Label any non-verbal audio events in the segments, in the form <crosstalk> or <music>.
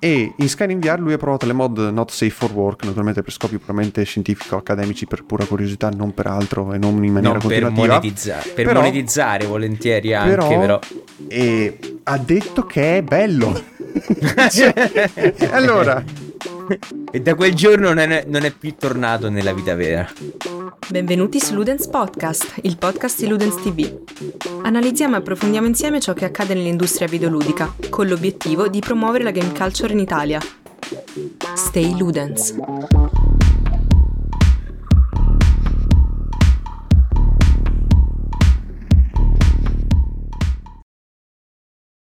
E in Skyrim VR lui ha provato le mod not safe for work, naturalmente per scopi puramente scientifico-accademici, per pura curiosità, non per altro e non in maniera non continuativa. Per, monetizza- per però, monetizzare volentieri anche, però. però. E ha detto che è bello. <laughs> cioè, allora, <laughs> e da quel giorno non è, non è, più tornato nella vita vera. Benvenuti su Ludens Podcast, il podcast di Ludens TV. Analizziamo e approfondiamo insieme ciò che accade nell'industria videoludica, con l'obiettivo di promuovere la game culture in Italia. Stay Ludens.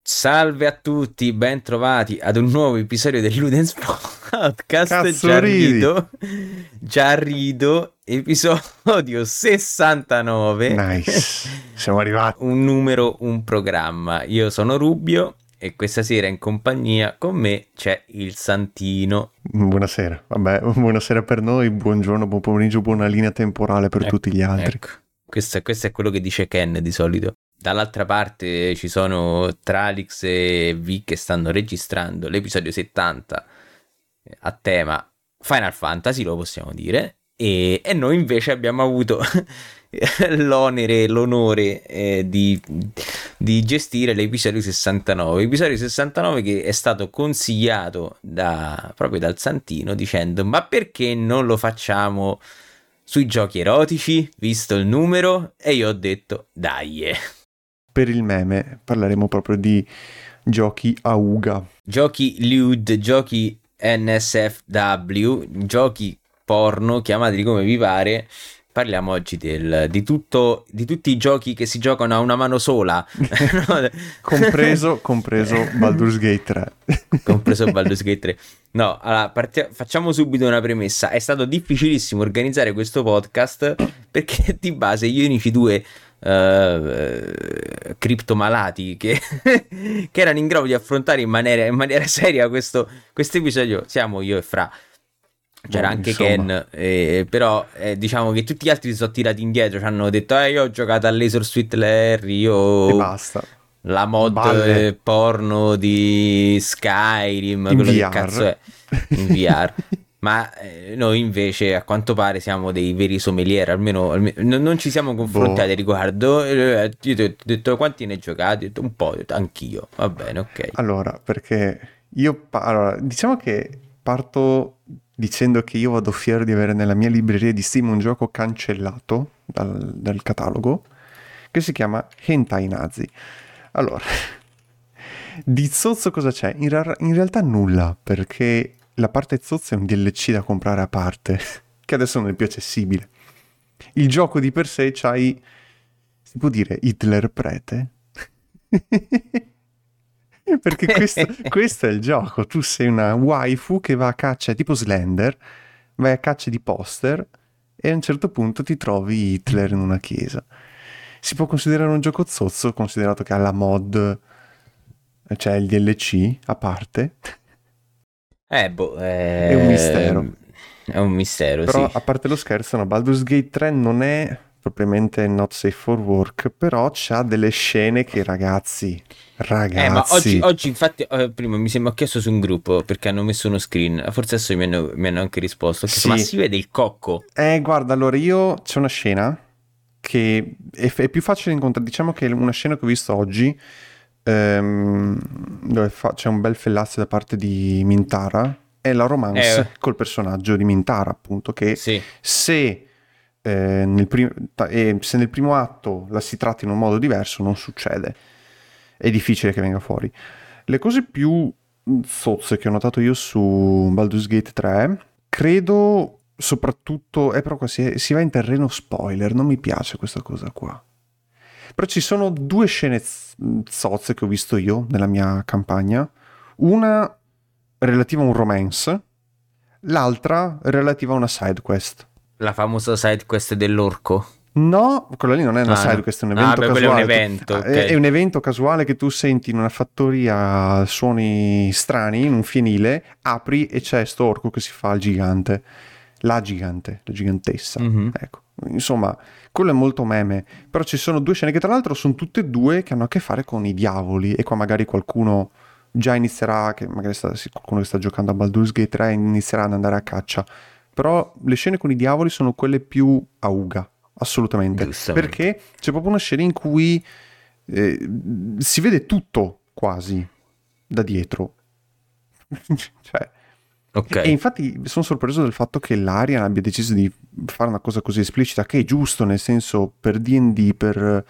Salve a tutti, ben trovati ad un nuovo episodio del Ludens Podcast. Cazzo già ridi. rido, già rido, episodio <laughs> 69. Nice, siamo arrivati. Un numero, un programma. Io sono Rubio e questa sera in compagnia con me c'è il Santino. Buonasera, vabbè, <laughs> buonasera per noi, buongiorno, buon pomeriggio, buona linea temporale per Ecco, tutti gli altri. Ecco, questo, questo è quello che dice Ken di solito. Dall'altra parte ci sono Tralix e V che stanno registrando l'episodio 70 a tema Final Fantasy, lo possiamo dire, e, e noi invece abbiamo avuto <laughs> l'onere, l'onore eh, di, di, gestire l'episodio 69. Episodio 69 che è stato consigliato da, proprio dal Santino dicendo ma perché non lo facciamo sui giochi erotici, visto il numero? E io ho detto dai. Eh. Per il meme parleremo proprio di giochi a uga. Giochi lewd, giochi NSFW, giochi porno, chiamateli come vi pare. Parliamo oggi del, di, tutto, di tutti i giochi che si giocano a una mano sola, <laughs> <laughs> compreso, compreso Baldur's Gate 3. <laughs> compreso Baldur's Gate 3. No, allora partia- facciamo subito una premessa. È stato difficilissimo organizzare questo podcast perché di base gli unici due uh, criptomalati che, <laughs> che, erano in grado di affrontare in maniera, in maniera seria questo episodio siamo io e Fra. C'era Boh, anche insomma. Ken, eh, però eh, diciamo che tutti gli altri si sono tirati indietro. Ci hanno detto: Eh, io ho giocato a Laser Sweet Larry. Io E basta. la mod Balle. porno di Skyrim, In quello che VR. cazzo è in VR. <laughs> Ma eh, noi invece a quanto pare siamo dei veri sommelier, almeno, almeno non, ci siamo confrontati Boh. riguardo. Eh, Io ti ho detto quanti ne hai giocati? Ho detto un po', ho detto anch'io. Va bene, ok. Allora, perché io... pa- allora, diciamo che parto dicendo che io vado fiero di avere nella mia libreria di Steam un gioco cancellato dal, dal catalogo che si chiama Hentai Nazi. Allora, <laughs> di zozzo cosa c'è? In, ra- in realtà nulla, perché la parte zozzo è un DLC da comprare a parte, <laughs> che adesso non è più accessibile. Il gioco di per sé c'hai, si può dire, Hitler prete? <laughs> Perché questo, <laughs> questo è il gioco, tu sei una waifu che va a caccia, tipo Slender, vai a caccia di poster e a un certo punto ti trovi Hitler in una chiesa. Si può considerare un gioco zozzo, considerato che ha la mod, cioè il DLC a parte, Eh, boh, eh, È un mistero. È un mistero, però sì. a parte lo scherzo, no, Baldur's Gate 3 non è propriamente not safe for work, però c'ha delle scene che ragazzi, ragazzi... Eh, ma oggi, oggi infatti, eh, prima mi sembra chiesto su un gruppo perché hanno messo uno screen. Forse adesso mi hanno, mi hanno anche risposto. Chiesto, Sì. Ma si vede il cocco? Eh, guarda, allora io c'è una scena che è, è più facile incontrare. Diciamo che è una scena che ho visto oggi, ehm, dove fa- c'è un bel fellazio da parte di Mintara. È la romance Eh. col personaggio di Mintara, appunto, che Sì. se, eh, nel prim- eh, se nel primo atto la si tratta in un modo diverso, non succede. È difficile che venga fuori. Le cose più zozze che ho notato io su Baldur's Gate 3, credo soprattutto, eh, però qua si, si va in terreno spoiler, non mi piace questa cosa qua. Però ci sono due scene zozze che ho visto io nella mia campagna. Una relativa a un romance, l'altra relativa a una side quest. La famosa side quest dell'orco. No, quella lì non è una Ah, side quest, è un Ah, evento beh, quello è un casuale. evento, Ah, ok. è, un evento casuale che tu senti in una fattoria suoni strani, in un fienile, apri e c'è sto orco che si fa il gigante. La gigante, la gigantessa. Mhm. Ecco, insomma, quello è molto meme. Però ci sono due scene che tra l'altro sono tutte e due che hanno a che fare con i diavoli. E qua magari qualcuno già inizierà, che magari sta, qualcuno che sta giocando a Baldur's Gate 3 inizierà ad andare a caccia. Però le scene con i diavoli sono quelle più a uga, assolutamente. Perché c'è proprio una scena in cui eh, si vede tutto quasi da dietro. <laughs> cioè, okay. E infatti sono sorpreso del fatto che l'Arian abbia deciso di fare una cosa così esplicita, che è giusto, nel senso per DD, per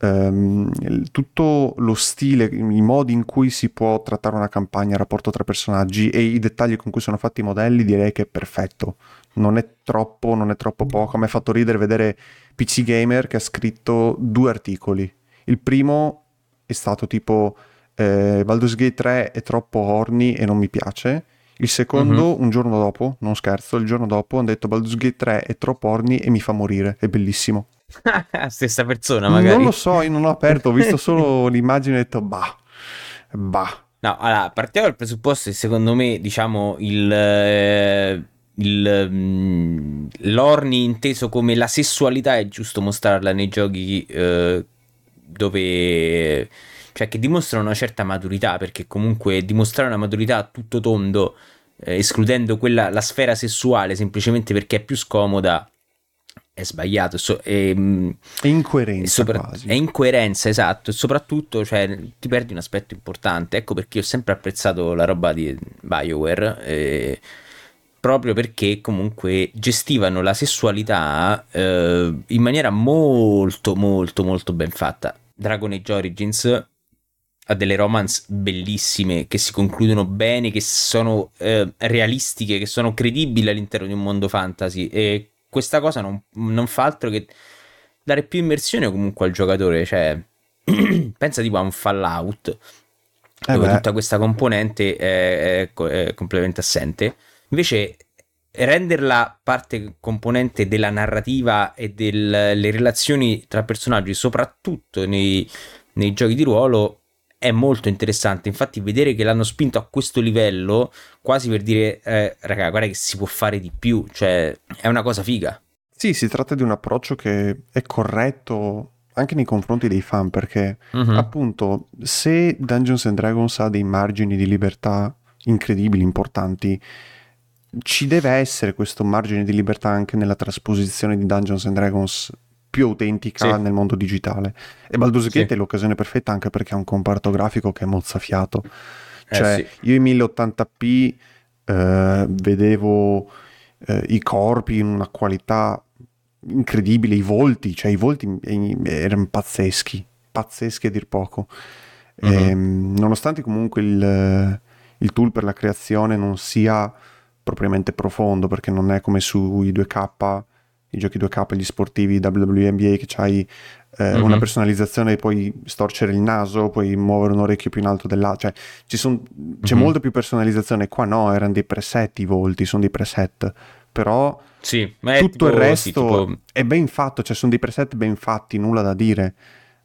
um, tutto lo stile, i modi in cui si può trattare una campagna, il rapporto tra personaggi e i dettagli con cui sono fatti i modelli, direi che è perfetto. Non è troppo, non è troppo poco. Mi ha fatto ridere vedere PC Gamer che ha scritto due articoli. Il primo è stato tipo eh, Baldur's Gate 3 è troppo horny e non mi piace. Il secondo, uh-huh. un giorno dopo, non scherzo, il giorno dopo hanno detto Baldur's Gate 3 è troppo horny e mi fa morire, è bellissimo. <laughs> Stessa persona magari. Non lo so, io non ho aperto, ho visto solo <laughs> l'immagine e ho detto bah, bah. No, allora, partiamo dal presupposto che secondo me, diciamo, il... Eh, il, mm, l'orni inteso come la sessualità è giusto mostrarla nei giochi eh, dove cioè che dimostrano una certa maturità, perché comunque dimostrare una maturità a tutto tondo, eh, escludendo quella, la sfera sessuale semplicemente perché è più scomoda, è sbagliato. So, è, mm, è incoerenza. Sopra- è incoerenza, esatto. E soprattutto cioè, ti perdi un aspetto importante. Ecco perché ho sempre apprezzato la roba di BioWare. Eh, proprio perché comunque gestivano la sessualità eh, in maniera molto molto molto ben fatta. Dragon Age Origins ha delle romance bellissime che si concludono bene, che sono eh, realistiche, che sono credibili all'interno di un mondo fantasy e questa cosa non, non fa altro che dare più immersione comunque al giocatore, cioè <clears throat> pensa tipo a un Fallout eh dove beh. tutta questa componente è, è, è completamente assente, invece renderla parte componente della narrativa e delle relazioni tra personaggi, soprattutto nei, nei giochi di ruolo, è molto interessante. Infatti, vedere che l'hanno spinto a questo livello, quasi per dire, eh, raga, guarda che si può fare di più, cioè è una cosa figa. Sì, si tratta di un approccio che è corretto anche nei confronti dei fan, perché uh-huh. appunto, se Dungeons and Dragons ha dei margini di libertà incredibili, importanti, ci deve essere questo margine di libertà anche nella trasposizione di Dungeons and Dragons più autentica sì. nel mondo digitale. E Baldur's Gate sì. è l'occasione perfetta anche perché ha un comparto grafico che è mozzafiato. Eh, cioè, eh sì. io in 1080p eh, vedevo eh, i corpi in una qualità incredibile, i volti, cioè i volti erano pazzeschi, pazzeschi a dir poco. Uh-huh. E, nonostante comunque il, il tool per la creazione non sia propriamente profondo, perché non è come sui 2K i giochi 2K, gli sportivi WNBA che c'hai eh, mm-hmm. una personalizzazione, puoi storcere il naso, puoi muovere un orecchio più in alto dell'altro, cioè son, c'è mm-hmm. molta più personalizzazione, qua no, erano dei preset i volti, sono dei preset, però sì, tutto tipo, il resto sì, tipo... è ben fatto, cioè sono dei preset ben fatti, nulla da dire,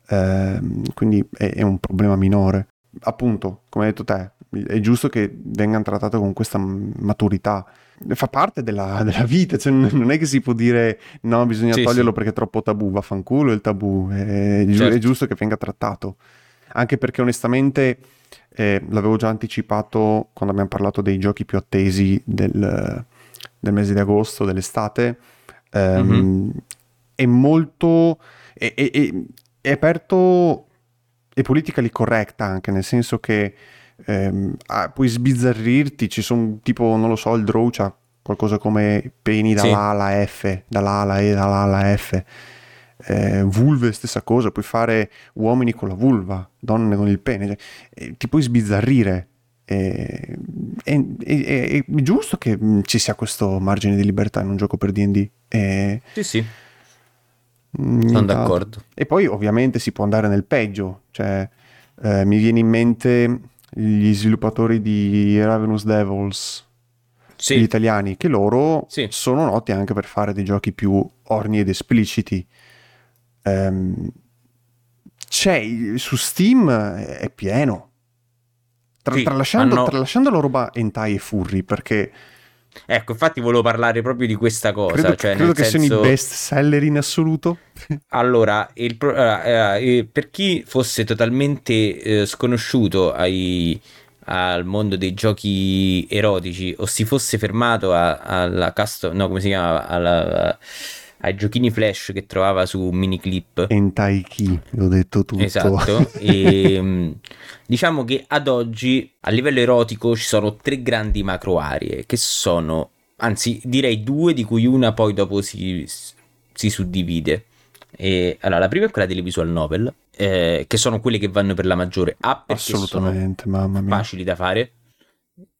eh, quindi è, è un problema minore. Appunto, come hai detto te, è giusto che vengano trattate con questa maturità fa parte della, della vita, cioè, non è che si può dire no, bisogna sì, toglierlo sì. perché è troppo tabù, vaffanculo il tabù, è, certo. è, giusto che venga trattato. Anche perché onestamente eh, l'avevo già anticipato quando abbiamo parlato dei giochi più attesi del, del mese di agosto, dell'estate, ehm, mm-hmm. è molto... È, è, è aperto e politically corretta anche, nel senso che ehm, ah, puoi sbizzarrirti, ci sono tipo, non lo so, il draw c'ha qualcosa come peni dall'A sì. alla F, dall'A alla E, dall'A alla F. Eh, vulve stessa cosa, puoi fare uomini con la vulva, donne con il pene, cioè, eh, ti puoi sbizzarrire. Eh, è, è, è, giusto che mm, ci sia questo margine di libertà in un gioco per D&D. Eh, sì, sì. Mm, Sono d'accordo. E poi ovviamente si può andare nel peggio, cioè eh, mi viene in mente gli sviluppatori di Ravenous Devils, sì. gli italiani, che loro sì. sono noti anche per fare dei giochi più orni ed espliciti. Um, c'è su Steam è pieno. Tra, sì, tralasciando, hanno... tralasciando la roba hentai e furry, perché Ecco, infatti volevo parlare proprio di questa cosa. Credo, cioè, credo che senso... siano i best seller in assoluto. <laughs> Allora, pro- eh, eh, per chi fosse totalmente eh, sconosciuto ai, al mondo dei giochi erotici o si fosse fermato a- alla custom, no, come si chiama? Alla- ai giochini flash che trovava su Miniclip. Entai Ki, l'ho detto tutto. Esatto, <laughs> e, mh, diciamo che ad oggi a livello erotico ci sono tre grandi macro aree che sono, anzi direi due di cui una poi dopo si, si suddivide. E, allora, la prima è quella delle visual novel, eh, che sono quelle che vanno per la maggiore A perché sono Assolutamente, mamma mia. facili da fare.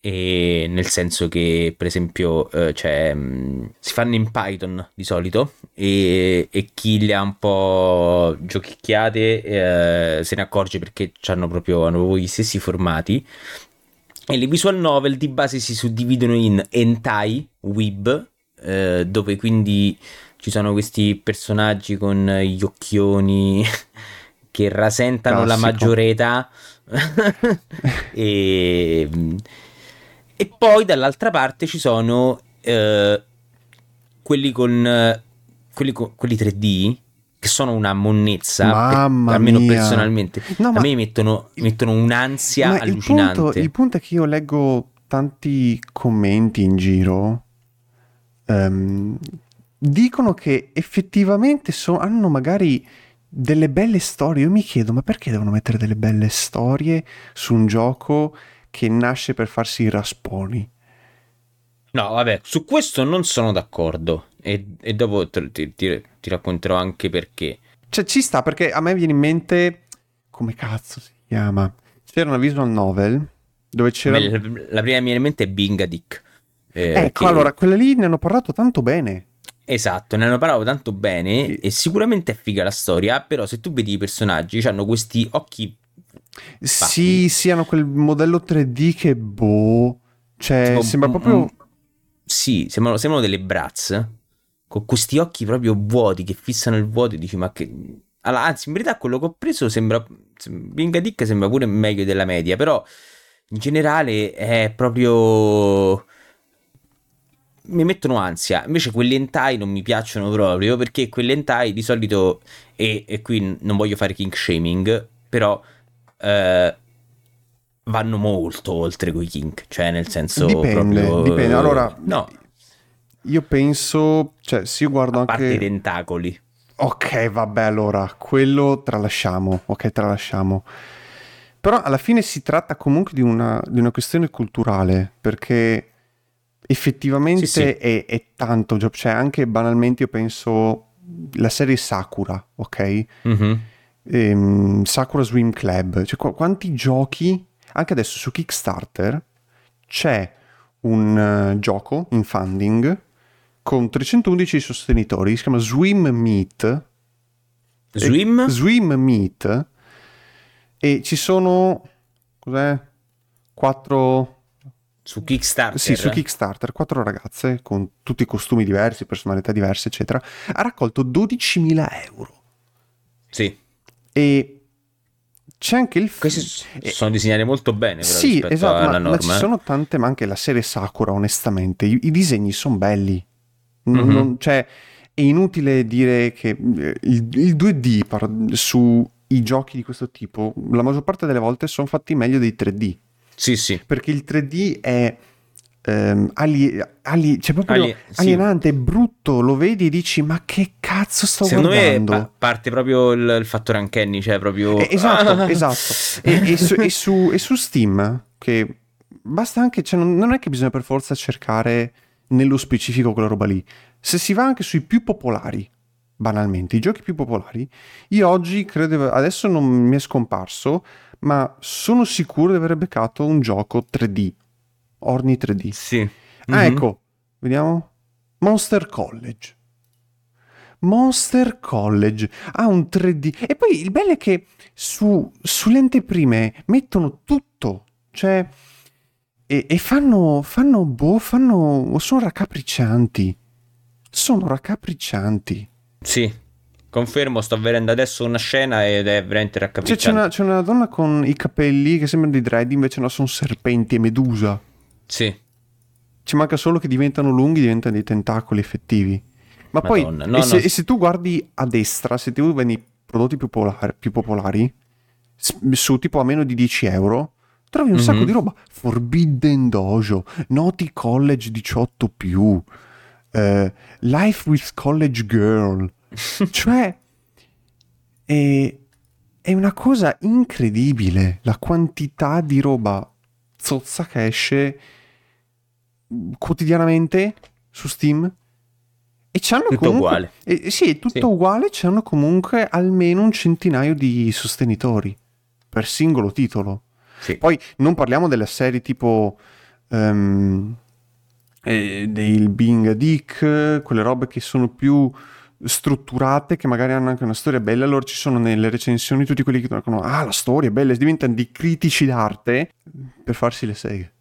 E nel senso che, per esempio, eh, cioè, mh, si fanno in Python di solito e, e chi le ha un po' giochicchiate eh, se ne accorge perché hanno proprio, hanno proprio gli stessi formati. E le visual novel di base si suddividono in hentai, weeb, eh, dove quindi ci sono questi personaggi con gli occhioni <laughs> che rasentano la Classico. maggiore età. <laughs> e, e poi dall'altra parte ci sono eh, quelli con quelli, con- quelli 3D che sono una monnezza, Mamma per- almeno mia. personalmente. No, a ma- me mettono, mettono un'ansia Ma il allucinante. punto, il punto è che io leggo tanti commenti in giro. ehm, dicono che effettivamente so- hanno magari delle belle storie. Io mi chiedo, ma perché devono mettere delle belle storie su un gioco che nasce per farsi i rasponi? No, vabbè, su questo non sono d'accordo. E, e dopo ti, ti- ti racconterò anche perché. Cioè, ci sta perché a me viene in mente. Come cazzo si chiama? C'era una visual novel dove c'era. Me- La prima che mi viene in mente è Bingadick. eh, Ecco, che- allora, quella lì ne hanno parlato tanto bene. Esatto, ne hanno parlato tanto bene Sì. e sicuramente è figa la storia, però se tu vedi i personaggi hanno questi occhi Sì, sì, hanno quel modello 3D che boh. Cioè, tipo, sembra mm, proprio. mm, sì, sembrano, sembrano delle brazze con questi occhi proprio vuoti che fissano il vuoto e dici ma che... Allora, anzi, in verità quello che ho preso sembra... Bingadick sembra pure meglio della media, però in generale è proprio... Mi mettono ansia, invece quelli hentai non mi piacciono proprio perché quelli hentai di solito, e, e qui non voglio fare king shaming, però eh, vanno molto oltre coi kink, cioè nel senso Dipende, proprio... dipende. Allora, no, Io penso. Cioè, sì, io guardo a parte i anche. tentacoli. Ok, vabbè, allora, quello tralasciamo. Ok, tralasciamo. Però alla fine si tratta comunque di una, di una questione culturale, perché effettivamente Sì, sì. È, è tanto, cioè anche banalmente io penso la serie Sakura, ok? Mhm. Ehm, Sakura Swim Club, cioè qu- quanti giochi, anche adesso su Kickstarter c'è un eh, gioco in funding con 311 sostenitori, si chiama Swim Meet, Swim? Swim Meet e ci sono cos'è? Quattro Su Kickstarter? sì, su Kickstarter, quattro ragazze con tutti i costumi diversi, personalità diverse, eccetera. Ha raccolto 12.000 euro. Sì. E c'è anche il Questi film. s- sono disegnati molto bene Sì, esatto, ma, ma norma. ci eh. sono tante, ma anche la serie Sakura, onestamente, i, i disegni sono belli. Non- Mhm. non- cioè, è inutile dire che eh, il, il 2D par- sui giochi di questo tipo, la maggior parte delle volte sono fatti meglio dei 3D, Sì, sì. perché il 3D è ehm, ali- ali- cioè proprio Ali- sì. alienante, è brutto, lo vedi e dici ma che cazzo sto Secondo guardando? me pa- parte proprio il, il fattore uncanny, cioè proprio... Eh, esatto, Ah! <laughs> esatto. E, e su, e su- e su Steam, che basta anche, cioè non, non è che bisogna per forza cercare nello specifico quella roba lì. Se si va anche sui più popolari, banalmente, i giochi più popolari, io oggi credo, adesso non mi è scomparso, ma sono sicuro di aver beccato un gioco 3D, Orni 3D. Sì. Ah, Mhm. ecco, vediamo. Monster College. Monster College ha un 3D. E poi il bello è che su, sulle anteprime mettono tutto. Cioè. E, e fanno. Fanno. Boh, fanno. Sono raccapriccianti. Sono raccapriccianti. Sì. Confermo, sto vedendo adesso una scena ed è veramente Cioè, raccapricciante. c'è una, c'è una donna con i capelli che sembrano di dread, invece no, sono serpenti e medusa. Sì. ci manca solo che diventano lunghi, diventano dei tentacoli effettivi. Ma Madonna, poi, no, e, se, no. e, se, tu guardi a destra, se tu vedi prodotti più, polar, più popolari, su tipo a meno di 10 euro, trovi un mm-hmm. sacco di roba. Forbidden Dojo, Noti College 18 più, uh, Life with College Girl. <laughs> cioè, è, è una cosa incredibile la quantità di roba zozza che esce quotidianamente su Steam. E c'hanno tutto comunque, uguale. Eh, sì, è tutto sì. uguale. C'hanno comunque almeno un centinaio di sostenitori per singolo titolo. Sì. Poi non parliamo delle serie tipo um, eh, del Bing Dick, quelle robe che sono più strutturate, che magari hanno anche una storia bella. Allora ci sono nelle recensioni tutti quelli che dicono: Ah, la storia è bella, diventano di critici d'arte per farsi le seghe.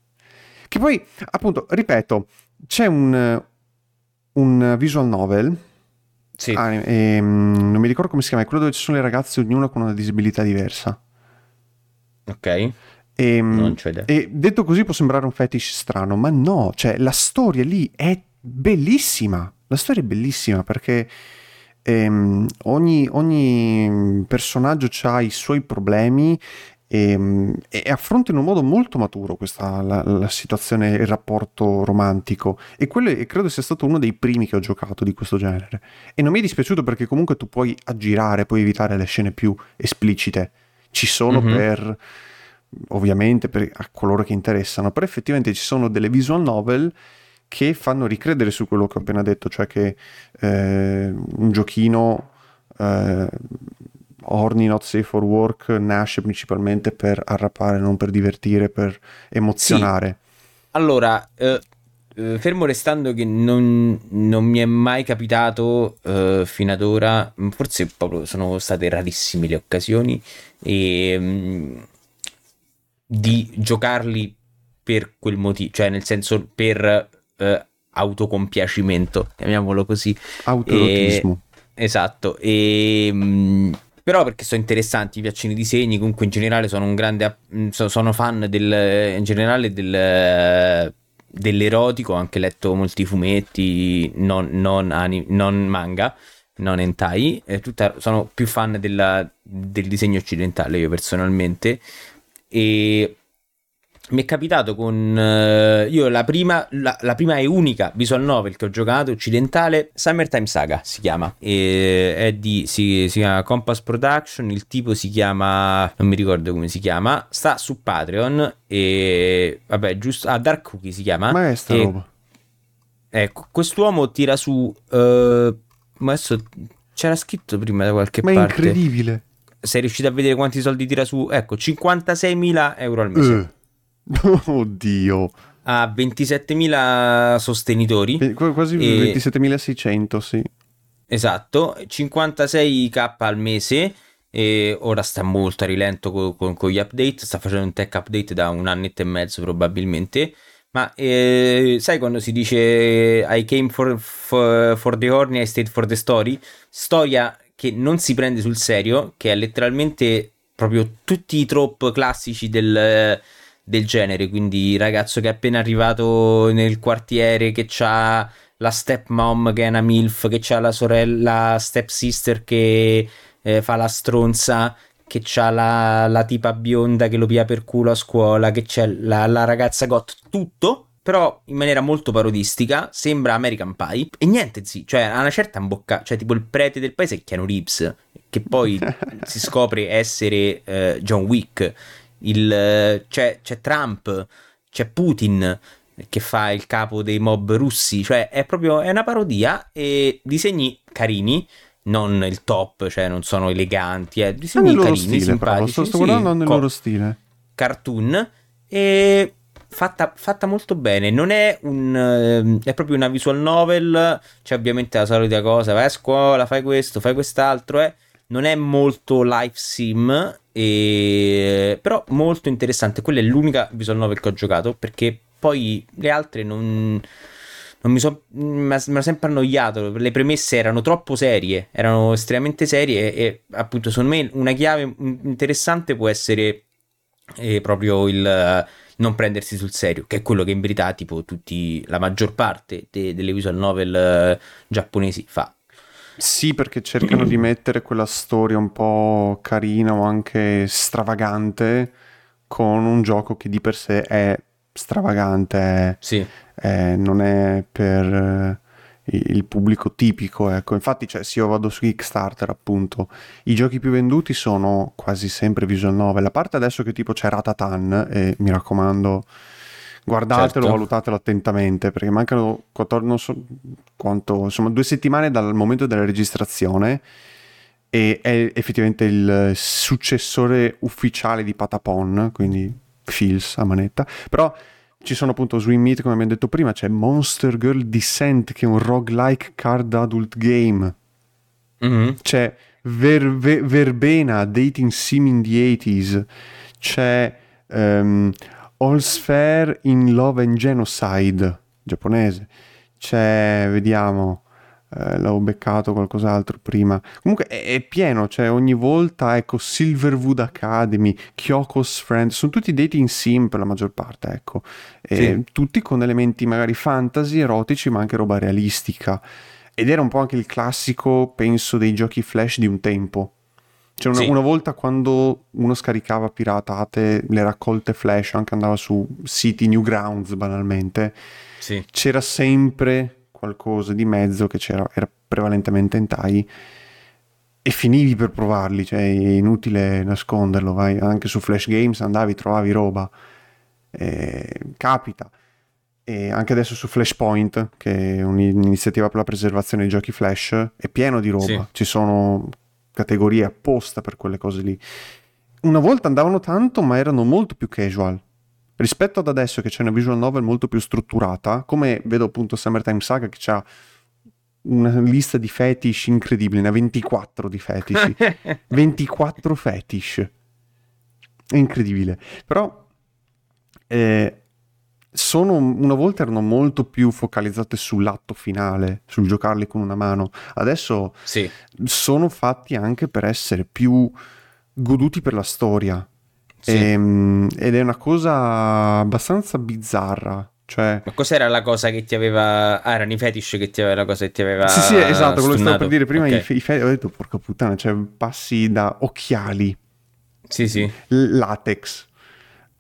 Che poi, appunto, ripeto, c'è un, un visual novel. Sì. Ah, e, um, non mi ricordo come si chiama, è quello dove ci sono le ragazze, ognuna con una disabilità diversa. Ok. E, ehm, e, detto così può sembrare un fetish strano, ma no, cioè la storia lì è bellissima. La storia è bellissima perché ehm, ogni, ogni, personaggio ha i suoi problemi e, ehm, e, affronta in un modo molto maturo questa, la, la situazione, il rapporto romantico. E quello e credo sia stato uno dei primi che ho giocato di questo genere. E non mi è dispiaciuto perché comunque tu puoi aggirare, puoi evitare le scene più esplicite ci sono mm-hmm. per ovviamente per a coloro che interessano, però effettivamente ci sono delle visual novel che fanno ricredere su quello che ho appena detto, cioè che eh, un giochino eh, Horny Not Safe for Work nasce principalmente per arrapare, non per divertire, per emozionare. Sì. Allora, eh, eh, fermo restando che non, non, mi è mai capitato uh, fino ad ora, forse proprio sono state rarissime le occasioni, e, um, di giocarli per quel motivo, cioè nel senso per uh, autocompiacimento, chiamiamolo così. Autorotismo. E, esatto, e... Um, però perché sono interessanti, mi piacciono i disegni, comunque in generale sono un grande sono fan del in generale del dell'erotico, ho anche letto molti fumetti, non, non, anim, non manga, non hentai, tutta, sono più fan della, del disegno occidentale io personalmente e mi è capitato con uh, io la prima, la, la, prima e unica visual novel che ho giocato occidentale Summertime Saga si chiama. E è di si, si, chiama Compass Production il tipo si chiama non mi ricordo come si chiama sta su Patreon e vabbè giusto a ah, Dark Cookie si chiama. Maestra e, roba. ecco quest'uomo tira su uh, ma adesso c'era scritto prima da qualche ma parte. ma è incredibile. Sei riuscito a vedere quanti soldi tira su? Ecco 56.000 euro al mese. Uh. <laughs> Oddio. Ha 27.000 sostenitori. Quasi e... 27.600, sì. Esatto, 56k al mese. E ora sta molto a rilento con, con, con, gli update. Sta facendo un tech update da un annetto e mezzo, probabilmente. Ma eh, sai quando si dice I came for, for, for the horny, I stayed for the story? Storia che non si prende sul serio, che è letteralmente proprio tutti i trope classici del del genere, quindi ragazzo che è appena arrivato nel quartiere, che ha la stepmom che è una MILF, che ha la sorella, stepsister che eh, fa la stronza, che ha la, la, tipa bionda che lo pia per culo a scuola, che c'è la, la ragazza got, tutto però in maniera molto parodistica, sembra American Pie. E niente, sì, cioè ha una certa imbocca, cioè tipo il prete del paese è Keanu Reeves, che poi <laughs> si scopre essere eh, John Wick il, c'è, c'è Trump, c'è Putin che fa il capo dei mob russi, cioè è proprio è una parodia e disegni carini, non il top, cioè non sono eleganti, eh, disegni carini, stile, simpatici, sto, sto guardando nel co- loro stile. Cartoon e fatta, fatta molto bene, non è un eh, è proprio una visual novel, c'è ovviamente la solita cosa, vai a scuola, fai questo, fai quest'altro, eh. Non è molto life sim e... Però molto interessante. Quella è l'unica visual novel che ho giocato perché poi le altre non, non mi sono mi ha sempre annoiato. Le premesse erano troppo serie, erano estremamente serie. E, e appunto, secondo me, una chiave interessante può essere eh, proprio il, non prendersi sul serio, che è quello che in verità tipo tutti, la maggior parte de- delle visual novel eh, giapponesi fa. Sì, perché cercano di mettere quella storia un po' carina o anche stravagante con un gioco che di per sé è stravagante, è, Sì, è- non è per eh, il pubblico tipico, ecco. Infatti, cioè, se io vado su Kickstarter, appunto, i giochi più venduti sono quasi sempre visual novel. A parte adesso che tipo c'è Ratatan, e mi raccomando, guardatelo, Certo. valutatelo attentamente, perché mancano 14, non so quanto, insomma, due settimane dal momento della registrazione e è effettivamente il successore ufficiale di Patapon, quindi Feels a manetta. Però ci sono appunto Swim Meet, come abbiamo detto prima, c'è Monster Girl Descent, che è un roguelike card adult game. Mhm. C'è Ver- Ve- Verbena, Dating Sim in the 80s. C'è ehm, Allsfair in Love and Genocide, giapponese. C'è, vediamo, eh, l'avevo beccato qualcos'altro prima. Comunque è, è pieno, cioè ogni volta, ecco, Silverwood Academy, Kyoko's Friend, sono tutti dating sim per la maggior parte, ecco. E Sì. Tutti con elementi magari fantasy, erotici, ma anche roba realistica. Ed era un po' anche il classico, penso, dei giochi flash di un tempo. Cioè una, Sì. una volta quando uno scaricava piratate, le raccolte flash, anche andava su siti Newgrounds banalmente, Sì. c'era sempre qualcosa di mezzo che c'era, era prevalentemente hentai e finivi per provarli, cioè è inutile nasconderlo, vai anche su Flash Games andavi, trovavi roba, Eh, capita. E anche adesso su Flashpoint, che è un'iniziativa per la preservazione dei giochi Flash, è pieno di roba, Sì. ci sono categorie apposta per quelle cose lì. Una volta andavano tanto, ma erano molto più casual. Rispetto ad adesso che c'è una visual novel molto più strutturata, come vedo appunto Summertime Saga che ha una lista di fetish incredibile, ne ha 24 di fetish. <laughs> 24 fetish. È incredibile. Però eh, sono, una volta erano molto più focalizzate sull'atto finale, sul giocarli con una mano. Adesso Sì. sono fatti anche per essere più goduti per la storia. Sì. Ehm, ed è una cosa abbastanza bizzarra. Cioè, Ma cos'era la cosa che ti aveva. Ah, erano i fetish che ti aveva la cosa che ti aveva. sì, sì, esatto, quello che stavo per dire prima. Ok. I, fe- i fe- ho detto, porca puttana, cioè, passi da occhiali, Sì, sì. latex,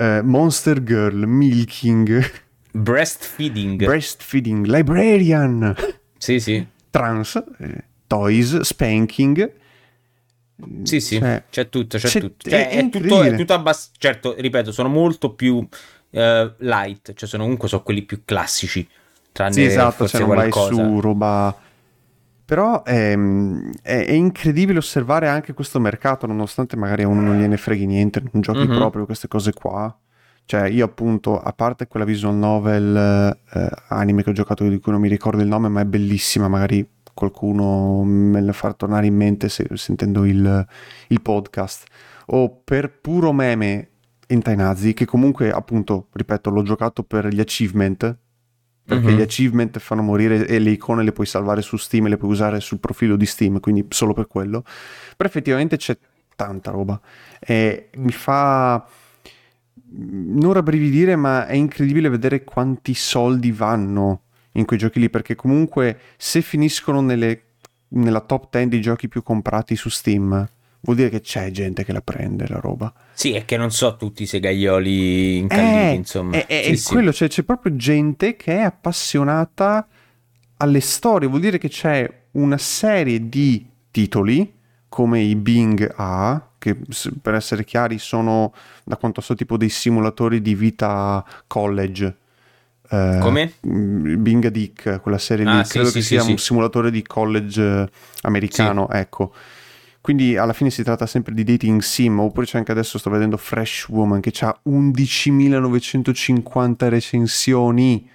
eh, Monster Girl, Milking, Breastfeeding. Breastfeeding, Librarian, sì, sì. Trans, eh, Toys, Spanking. Sì, sì, Cioè, c'è tutto, c'è, c'è- tutto. è Cioè, è, tutto, incredibile. è tutto abbastanza... Certo, ripeto, sono molto più eh, light, cioè sono comunque sono quelli più classici, tranne Sì, esatto, forse cioè non vai qualcosa. su roba... Però ehm, è, è incredibile osservare anche questo mercato, nonostante magari a uno non gliene freghi niente, non giochi Mhm. proprio queste cose qua. Cioè, io appunto, a parte quella visual novel eh, anime che ho giocato di cui non mi ricordo il nome, ma è bellissima, magari qualcuno me la farà tornare in mente se- sentendo il, il podcast. O per puro meme Hentai Nazi, che comunque appunto, ripeto, l'ho giocato per gli achievement, perché Mhm. gli achievement fanno morire e le icone le puoi salvare su Steam e le puoi usare sul profilo di Steam, quindi solo per quello. Però effettivamente c'è tanta roba e mi fa non rabbrividire, ma è incredibile vedere quanti soldi vanno in quei giochi lì, perché comunque se finiscono nelle- nella top 10 dei giochi più comprati su Steam, vuol dire che c'è gente che la prende la roba. Sì, è che non so tutti i segaioli incalliti, Eh, insomma. È, è- Sì, è sì. quello, cioè, c'è proprio gente che è appassionata alle storie, vuol dire che c'è una serie di titoli come i Bing A, che per essere chiari sono, da quanto so, tipo dei simulatori di vita college. Eh, Come? mm, Bing Dick, quella serie lì, Ah, sì, credo sì, che sì, sia un simulatore di college eh, americano, ecco. Quindi alla fine si tratta sempre di dating sim, oppure c'è anche adesso sto vedendo Fresh Woman che ha 11.950 recensioni.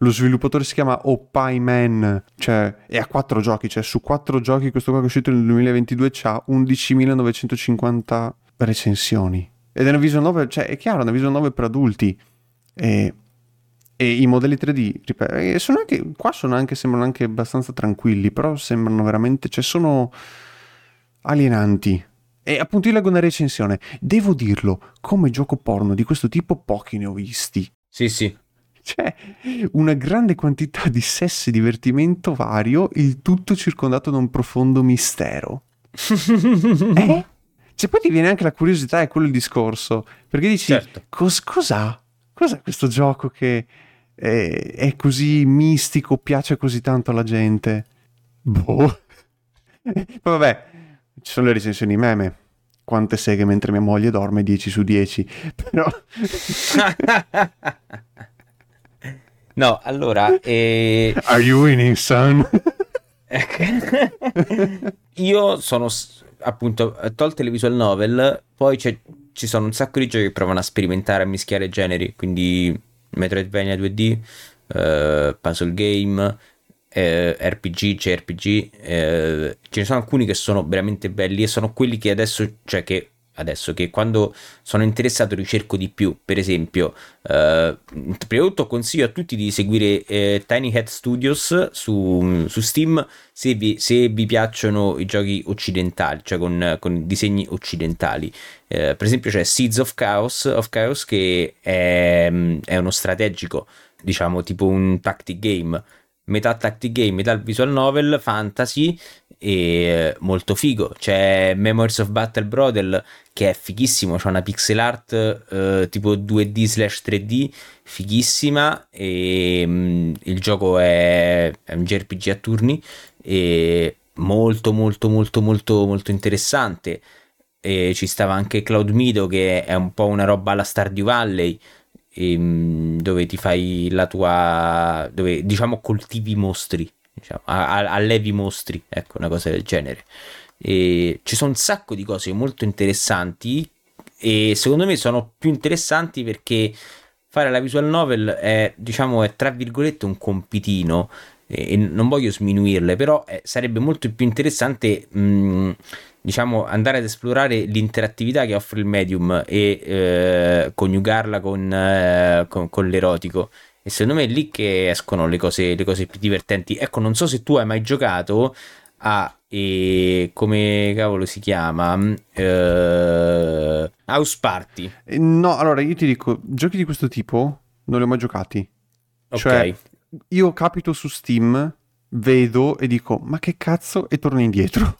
Lo sviluppatore si chiama Opie Man, cioè è a quattro giochi, cioè su quattro giochi questo qua che è uscito nel 2022 c'ha 11.950 recensioni. Ed è una visual novel, cioè è chiaro, è una visual novel per adulti. E, e i modelli 3D, ripeto, sono anche, qua sono anche, sembrano anche abbastanza tranquilli, però sembrano veramente, cioè sono alienanti. E appunto io leggo una recensione. Devo dirlo, come gioco porno di questo tipo pochi ne ho visti. Sì, sì. C'è una grande quantità di sesso e divertimento vario, il tutto circondato da un profondo mistero. <laughs> eh? Cioè poi ti viene anche la curiosità, è quello il discorso. Perché dici, Certo. cos- cos'ha? Cos'è questo gioco che è, è così mistico, piace così tanto alla gente? Boh. <laughs> Vabbè, ci sono le recensioni meme. Quante seghe mentre mia moglie dorme? 10 su 10. <laughs> Però... <laughs> no, allora, eh, Are you winning, son? <laughs> Io sono appunto tolte le visual novel, poi c'è- ci sono un sacco di giochi che provano a sperimentare, a mischiare generi, quindi Metroidvania 2D, eh, puzzle game, eh, RPG, JRPG, eh, ce ne sono alcuni che sono veramente belli e sono quelli che adesso, cioè che adesso che quando sono interessato ricerco di più, per esempio, eh, prima di tutto consiglio a tutti di seguire eh, Tiny Hat Studios su, su Steam se vi, se vi piacciono i giochi occidentali, cioè con, con disegni occidentali. Eh, per esempio c'è Seeds of Chaos, of Chaos che è, è uno strategico, diciamo tipo un tactic game, metà tactic game, metà visual novel, fantasy e molto figo. C'è Memories of Battle Brodel che è fighissimo, c'è una pixel art eh, tipo 2D slash 3D fighissima e mm, il gioco è, è un JRPG a turni e molto molto molto molto molto interessante e ci stava anche Cloud Mido che è un po' una roba alla Stardew Valley ehm, dove ti fai la tua dove diciamo coltivi mostri diciamo, allevi mostri ecco una cosa del genere. E ci sono un sacco di cose molto interessanti e secondo me sono più interessanti perché fare la visual novel è diciamo è tra virgolette un compitino e non voglio sminuirle però eh, sarebbe molto più interessante mh, diciamo andare ad esplorare l'interattività che offre il medium e eh, coniugarla con, eh, con, con l'erotico e secondo me è lì che escono le cose, le cose più divertenti ecco non so se tu hai mai giocato a e come cavolo si chiama Eh, House Party No, allora io ti dico, giochi di questo tipo non li ho mai giocati. ok Cioè, io capito su Steam, vedo e dico, ma che cazzo? E torno indietro.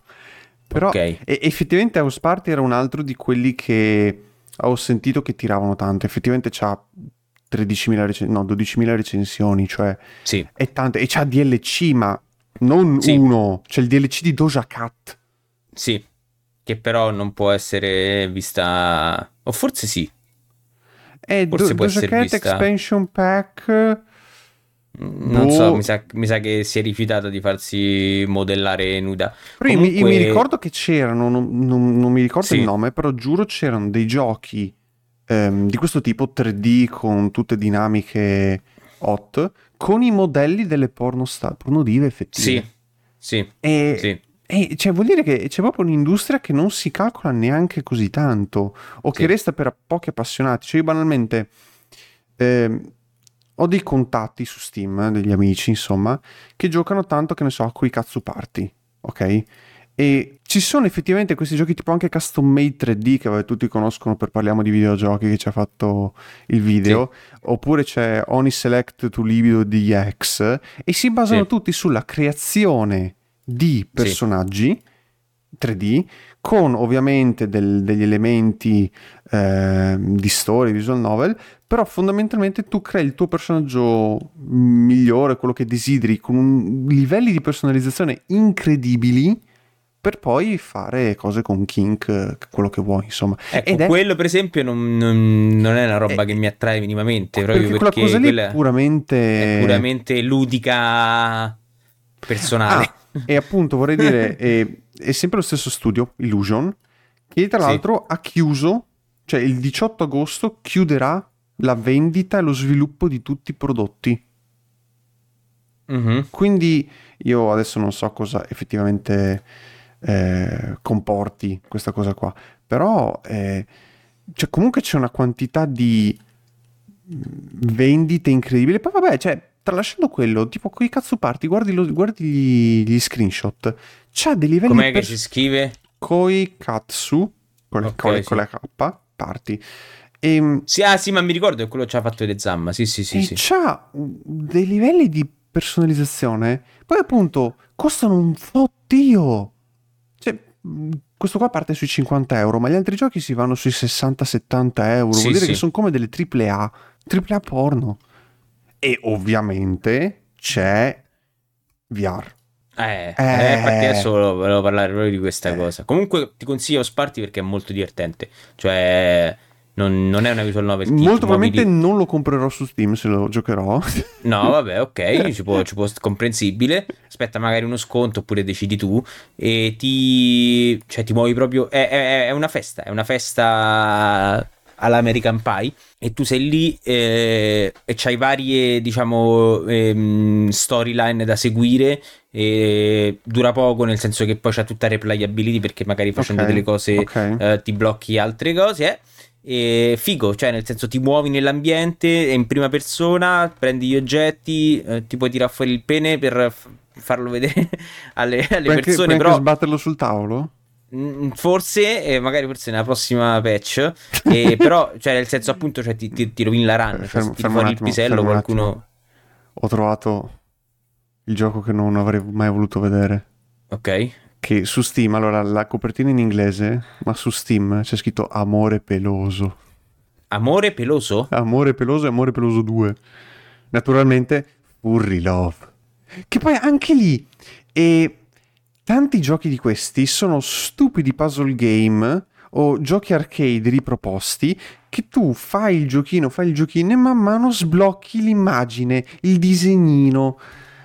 Però Ok. e- effettivamente House Party era un altro di quelli che ho sentito che tiravano tanto. Effettivamente c'ha 13.000 recen- no, 12.000 recensioni, cioè sì è tante. E c'ha DLC, ma non Sì. uno. C'è il DLC di Doja Cat. Sì, che però non può essere vista. O forse sì. E Forse Do- può Doja essere Cat vista- Expansion Pack... Non Boh. so, mi sa, mi sa che si è rifiutata di farsi modellare nuda. Però io mi- io mi, Comunque- ricordo che c'erano, non, non- non mi ricordo Sì. il nome, però giuro c'erano dei giochi ehm, di questo tipo 3D con tutte dinamiche hot, con i modelli delle porno star, porno dive effettive. Sì, sì, E, sì. e, cioè, vuol dire che c'è proprio un'industria che non si calcola neanche così tanto, o che Sì. resta per pochi appassionati. Cioè, io banalmente ehm, ho dei contatti su Steam, eh, degli amici, insomma, che giocano tanto, che ne so, con i cazzo party, ok? E ci sono effettivamente questi giochi tipo anche Custom Made 3D che vabbè, tutti conoscono per parliamo di videogiochi che ci ha fatto il video, oppure c'è Oni Select to Libido di X e si basano Sì. tutti sulla creazione di personaggi 3D con ovviamente del- degli elementi eh, di storia, visual novel, però fondamentalmente tu crei il tuo personaggio migliore, quello che desideri, con un- livelli di personalizzazione incredibili per poi fare cose con kink, quello che vuoi, insomma. Ecco, è- quello per esempio non, non- non è una roba Eh, che mi attrae minimamente, perché proprio quella perché cosa lì quella è puramente... è puramente ludica personale. Ah, e appunto vorrei dire, <laughs> è, è sempre lo stesso studio, Illusion, che tra Sì. l'altro ha chiuso, cioè il 18 agosto chiuderà la vendita e lo sviluppo di tutti i prodotti. Mhm. Quindi io adesso non so cosa effettivamente eh, comporti questa cosa qua, però eh, cioè, comunque c'è una quantità di mm, vendite incredibili. Poi vabbè, cioè, tralasciando quello, tipo con i cazzo party, guardi, lo- guardi gli, gli screenshot, c'ha dei livelli Com'è che per- si scrive? Koi Katsu con, le, Ok, con, sì. con la K, parti. E, Sì, ah, sì, ma mi ricordo che quello ci ha fatto le zamma. Sì, sì, sì. e sì. c'ha dei livelli di personalizzazione. Poi appunto costano un fottio. Cioè, mh, questo qua parte sui 50 euro, ma gli altri giochi si vanno sui 60-70 euro. Sì, Vuol dire sì. che sono come delle triple A, triple A porno. E ovviamente c'è VR. Eh, Eh. eh, infatti adesso volevo, volevo parlare proprio di questa Eh. cosa. Comunque ti consiglio Sparty perché è molto divertente. Cioè, non, non è una visual novel. ti Molto probabilmente lì- non lo comprerò su Steam se lo giocherò. No, <laughs> vabbè, ok, ci può, ci può comprensibile. Aspetta magari uno sconto oppure decidi tu. E ti, cioè, ti muovi proprio. È, è- è una festa, è una festa all'American Pie. E tu sei lì eh, e c'hai varie, diciamo, ehm, storyline da seguire. E dura poco, nel senso che poi c'è tutta replayability perché magari facendo Ok, delle cose ok. eh, ti blocchi altre cose. eh. E figo, cioè nel senso ti muovi nell'ambiente e in prima persona, prendi gli oggetti, eh, ti puoi tirare fuori il pene per f- farlo vedere <laughs> alle, alle Puoi persone, puoi anche però sbatterlo sul tavolo? forse, eh, magari forse nella prossima patch, eh, <laughs> però cioè nel senso appunto cioè, ti, ti, ti rovini la run, cioè, Fermo- tiri fermo fuori un il attimo, pisello qualcuno... Ho trovato il gioco che non avrei mai voluto vedere. Ok, Che su Steam, allora la copertina in inglese, ma su Steam c'è scritto Amore peloso. amore peloso? Amore peloso e Amore peloso 2. Naturalmente Furry Love. Che poi anche lì e tanti giochi di questi sono stupidi puzzle game o giochi arcade riproposti che tu fai il giochino, fai il giochino e man mano sblocchi l'immagine, il disegnino.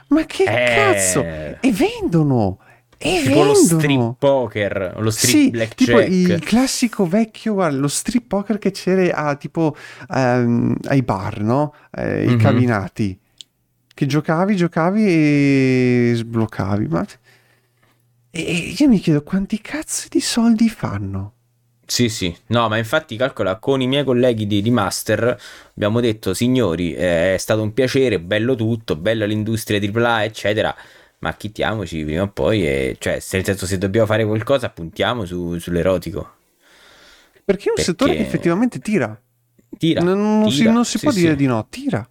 Ma che Eh, cazzo? E vendono! E Tipo lo vendono! strip poker, lo strip Sì, blackjack. tipo il classico vecchio, guarda, lo strip poker che c'era a, tipo ehm, ai bar, no? Eh, I Mhm. cabinati. Che giocavi, giocavi e sbloccavi. Ma... E io mi chiedo quanti cazzo di soldi fanno? Sì, sì, no, ma infatti calcola con i miei colleghi di, di Master abbiamo detto, signori, eh, è stato un piacere, bello tutto, bella l'industria AAA, eccetera, ma chittiamoci prima o poi, e, cioè, se, nel senso se dobbiamo fare qualcosa puntiamo su- sull'erotico. Perché è un Perché- settore che effettivamente tira. Tira, non, non si, tira, non si sì, può sì. dire di no, tira.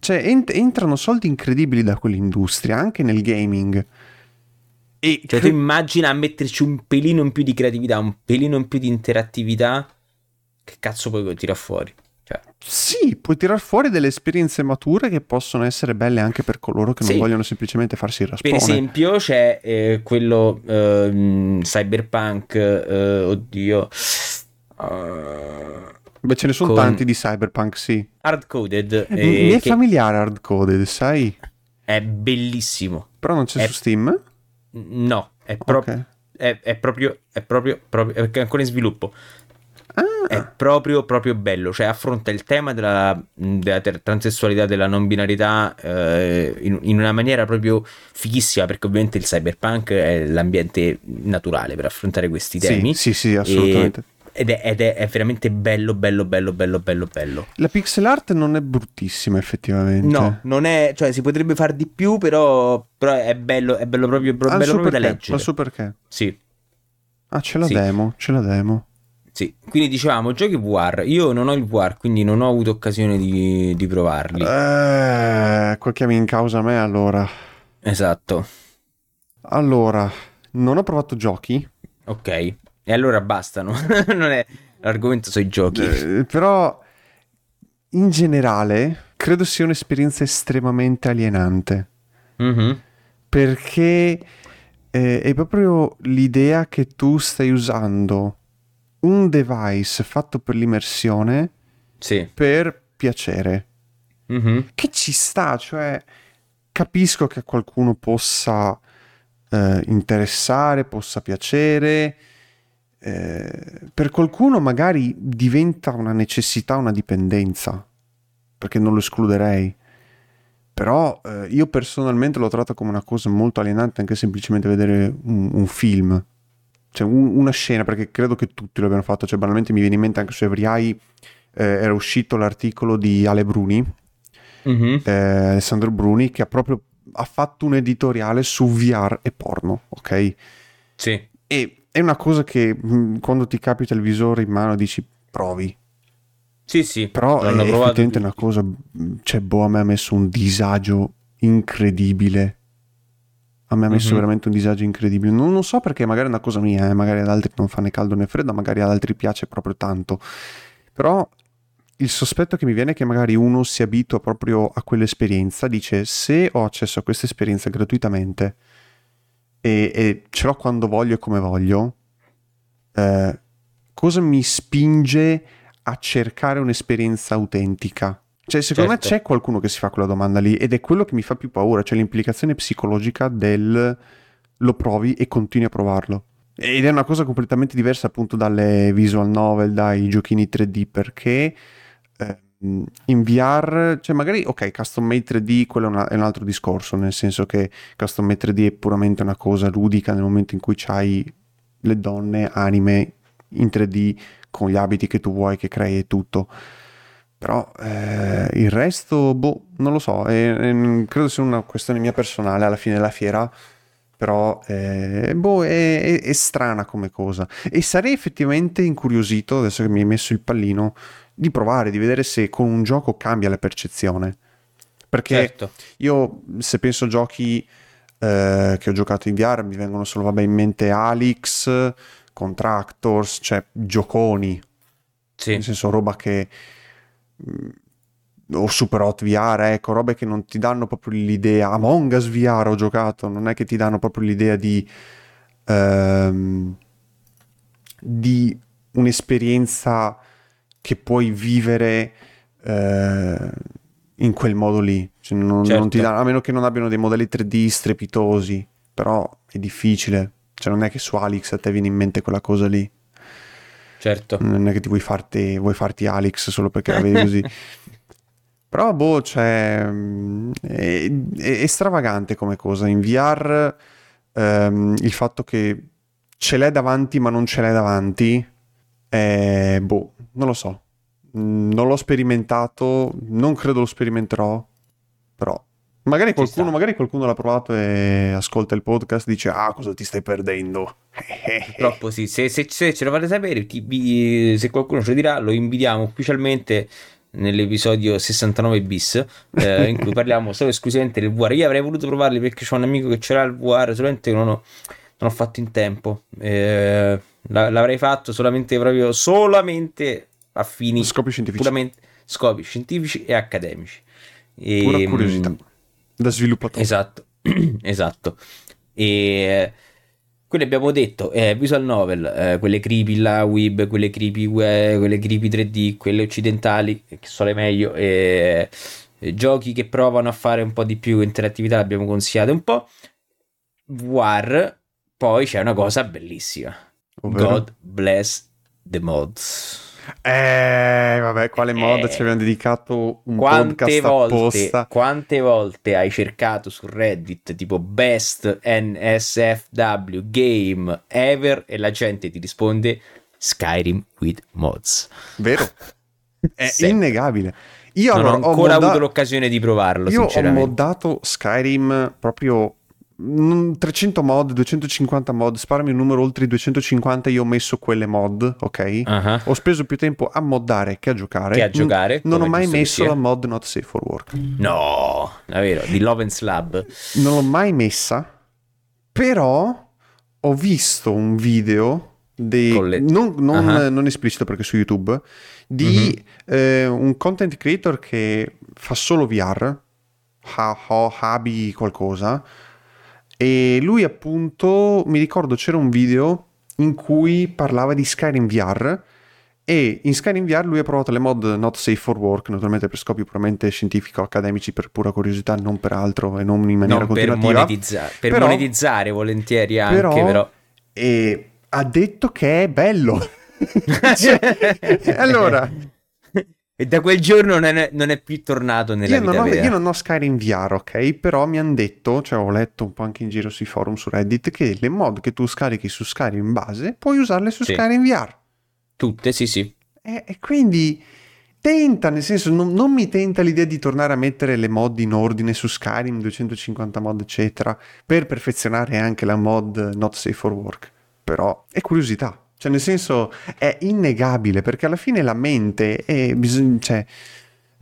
Cioè, ent- entrano soldi incredibili da quell'industria, anche nel gaming. E Cioè, tu cre- immagina metterci un pelino in più di creatività, un pelino in più di interattività, che cazzo puoi tirare fuori? Cioè, Sì, puoi tirar fuori delle esperienze mature che possono essere belle anche per coloro che Sì. non vogliono semplicemente farsi il Per raspone. esempio c'è eh, quello ehm, cyberpunk, eh, oddio, eh, Beh, ce ne sono con- tanti di cyberpunk, sì. hardcoded, Mi eh, è che familiare hardcoded, sai? è bellissimo. Però non c'è È- su Steam? No, è, pro- Ok. è, è proprio, è proprio, proprio, è ancora in sviluppo. È Ah, proprio, proprio bello. Cioè, affronta il tema della, della transessualità, della non binarietà eh, in, in una maniera proprio fighissima. Perché ovviamente il cyberpunk è l'ambiente naturale per affrontare questi temi. sì, sì, sì, assolutamente. E- ed, è, ed è- è veramente bello, bello, bello, bello, bello, bello. La pixel art non è bruttissima, effettivamente. No, non è, cioè si potrebbe far di più, però, però è bello, è bello proprio, il bello proprio da perché, ha leggere. il suo perché. Sì, Ah, c'è la Sì. demo, c'è la demo. Sì. Quindi dicevamo, giochi VR. Io non ho il VR, quindi non ho avuto occasione di, di provarli. Eh, qua chiami in causa me allora. Esatto. Allora, non ho provato giochi, Ok. E allora bastano. <laughs> non è l'argomento sui giochi. eh, però in generale credo sia un'esperienza estremamente alienante. Mhm. perché eh, è proprio l'idea che tu stai usando un device fatto per l'immersione Sì. per piacere. Mhm. Che ci sta, cioè capisco che a qualcuno possa eh, interessare, possa piacere. eh, per qualcuno magari diventa una necessità, una dipendenza, perché non lo escluderei. Però eh, io personalmente l'ho trovata come una cosa molto alienante anche semplicemente vedere un, un film. Cioè un- una scena, perché credo che tutti lo abbiano fatto. Cioè banalmente mi viene in mente anche su Every Eye eh, era uscito l'articolo di Ale Bruni, Mhm. eh, Alessandro Bruni, che ha proprio ha fatto un editoriale su VR e porno, ok? Sì. E è una cosa che mh, quando ti capita il visore in mano dici provi. Sì, sì. Però è effettivamente una cosa, cioè boh, a me ha messo un disagio incredibile. A me ha messo mm-hmm. veramente un disagio incredibile. Non, non, so perché, magari è una cosa mia, eh, magari ad altri non fa né caldo né freddo, magari ad altri piace proprio tanto. Però il sospetto che mi viene è che magari uno si abitua proprio a quell'esperienza, dice se ho accesso a questa esperienza gratuitamente e, e ce l'ho quando voglio e come voglio, eh, cosa mi spinge a cercare un'esperienza autentica? Cioè, secondo certo. me c'è qualcuno che si fa quella domanda lì ed è quello che mi fa più paura, cioè l'implicazione psicologica del lo provi e continui a provarlo. Ed è una cosa completamente diversa appunto dalle visual novel, dai giochini 3D, perché eh, in VR, cioè magari, ok, custom made 3D, quello è, una, è, un altro discorso, nel senso che custom made 3D è puramente una cosa ludica nel momento in cui c'hai le donne, anime in 3D con gli abiti che tu vuoi, che crei e tutto. Però eh, il resto, boh, non lo so, è, è, credo sia una questione mia personale alla fine della fiera, però eh, boh, è, è, strana come cosa. E sarei effettivamente incuriosito, adesso che mi hai messo il pallino, di provare, di vedere se con un gioco cambia la percezione. Perché certo. io, se penso a giochi eh, che ho giocato in VR, mi vengono solo, vabbè, in mente Alix, Contractors, cioè gioconi. Sì. Nel senso, roba che... Mm, o Super Hot VR, ecco, robe che non ti danno proprio l'idea. Among Us VR ho giocato, non è che ti danno proprio l'idea di... Um, di un'esperienza che puoi vivere eh, in quel modo lì. Cioè, non, certo. non dà, a meno che non abbiano dei modelli 3D strepitosi, però è difficile. Cioè, non è che su Alex a te viene in mente quella cosa lì. Certo. Non è che ti vuoi farti, vuoi farti Alex solo perché la vedi così. <laughs> Però, boh, cioè, è, è, è, stravagante come cosa. In VR ehm, il fatto che ce l'hai davanti ma non ce l'hai davanti, è, boh, non lo so. Mm, non l'ho sperimentato, non credo lo sperimenterò, però magari qualcuno, magari qualcuno l'ha provato e ascolta il podcast e dice ah cosa ti stai perdendo. <laughs> Purtroppo sì, se, se, se, ce lo fate sapere, chi, se qualcuno ce lo dirà, lo invitiamo ufficialmente nell'episodio 69 bis eh, in cui parliamo solo esclusivamente del VR. Io avrei voluto provarli perché c'è un amico che c'era il VR, solamente non ho, non ho fatto in tempo. Eh, l'avrei fatto solamente proprio solamente a fini scopi scientifici. Scopi scientifici e accademici. E, Pura ehm, curiosità da sviluppatore. Esatto, <clears throat> esatto. E quelle abbiamo detto, eh, visual novel, eh, quelle creepy la web, quelle creepy, web, quelle creepy 3D, quelle occidentali, che sono le meglio, e, e giochi che provano a fare un po' di più interattività, l'abbiamo consigliato un po'. War, poi c'è una cosa bellissima. Ovvero? God bless the mods. Eh, vabbè, quale mod eh, ci abbiamo dedicato un quante volte, apposta. Quante volte hai cercato su Reddit tipo best NSFW game ever e la gente ti risponde Skyrim with mods. Vero? <laughs> È innegabile. Io non allora, ho ancora ho modda... avuto l'occasione di provarlo. Io ho moddato Skyrim proprio 300 mod, 250 mod, sparami un numero oltre i 250, io ho messo quelle mod, ok? Uh-huh. Ho speso più tempo a moddare che a giocare. Che a giocare. non ho mai messo la mod not safe for work. No, davvero, di Love and Slab. Non l'ho mai messa, però ho visto un video di, le... non, non, uh-huh. non, esplicito perché su YouTube, di uh-huh. eh, un content creator che fa solo VR, ha, ha, Habi qualcosa, e lui appunto, mi ricordo c'era un video in cui parlava di Skyrim VR e in Skyrim VR lui ha provato le mod not safe for work, naturalmente per scopi puramente scientifico-accademici, per pura curiosità, non per altro e non in maniera non continuativa. Per, monetizza- per però, monetizzare volentieri anche, però... però. E ha detto che è bello. <laughs> cioè, allora, e da quel giorno non è, non è più tornato nella io non ho, Io non ho Skyrim VR, ok? Però mi hanno detto, cioè ho letto un po' anche in giro sui forum su Reddit, che le mod che tu scarichi su Skyrim base puoi usarle su sì. Skyrim VR. Tutte, sì, sì. E, e quindi tenta, nel senso, non, non, mi tenta l'idea di tornare a mettere le mod in ordine su Skyrim, 250 mod, eccetera, per perfezionare anche la mod Not Safe for Work. però è curiosità. Cioè, nel senso, è innegabile perché alla fine la mente è. Bisogna, cioè,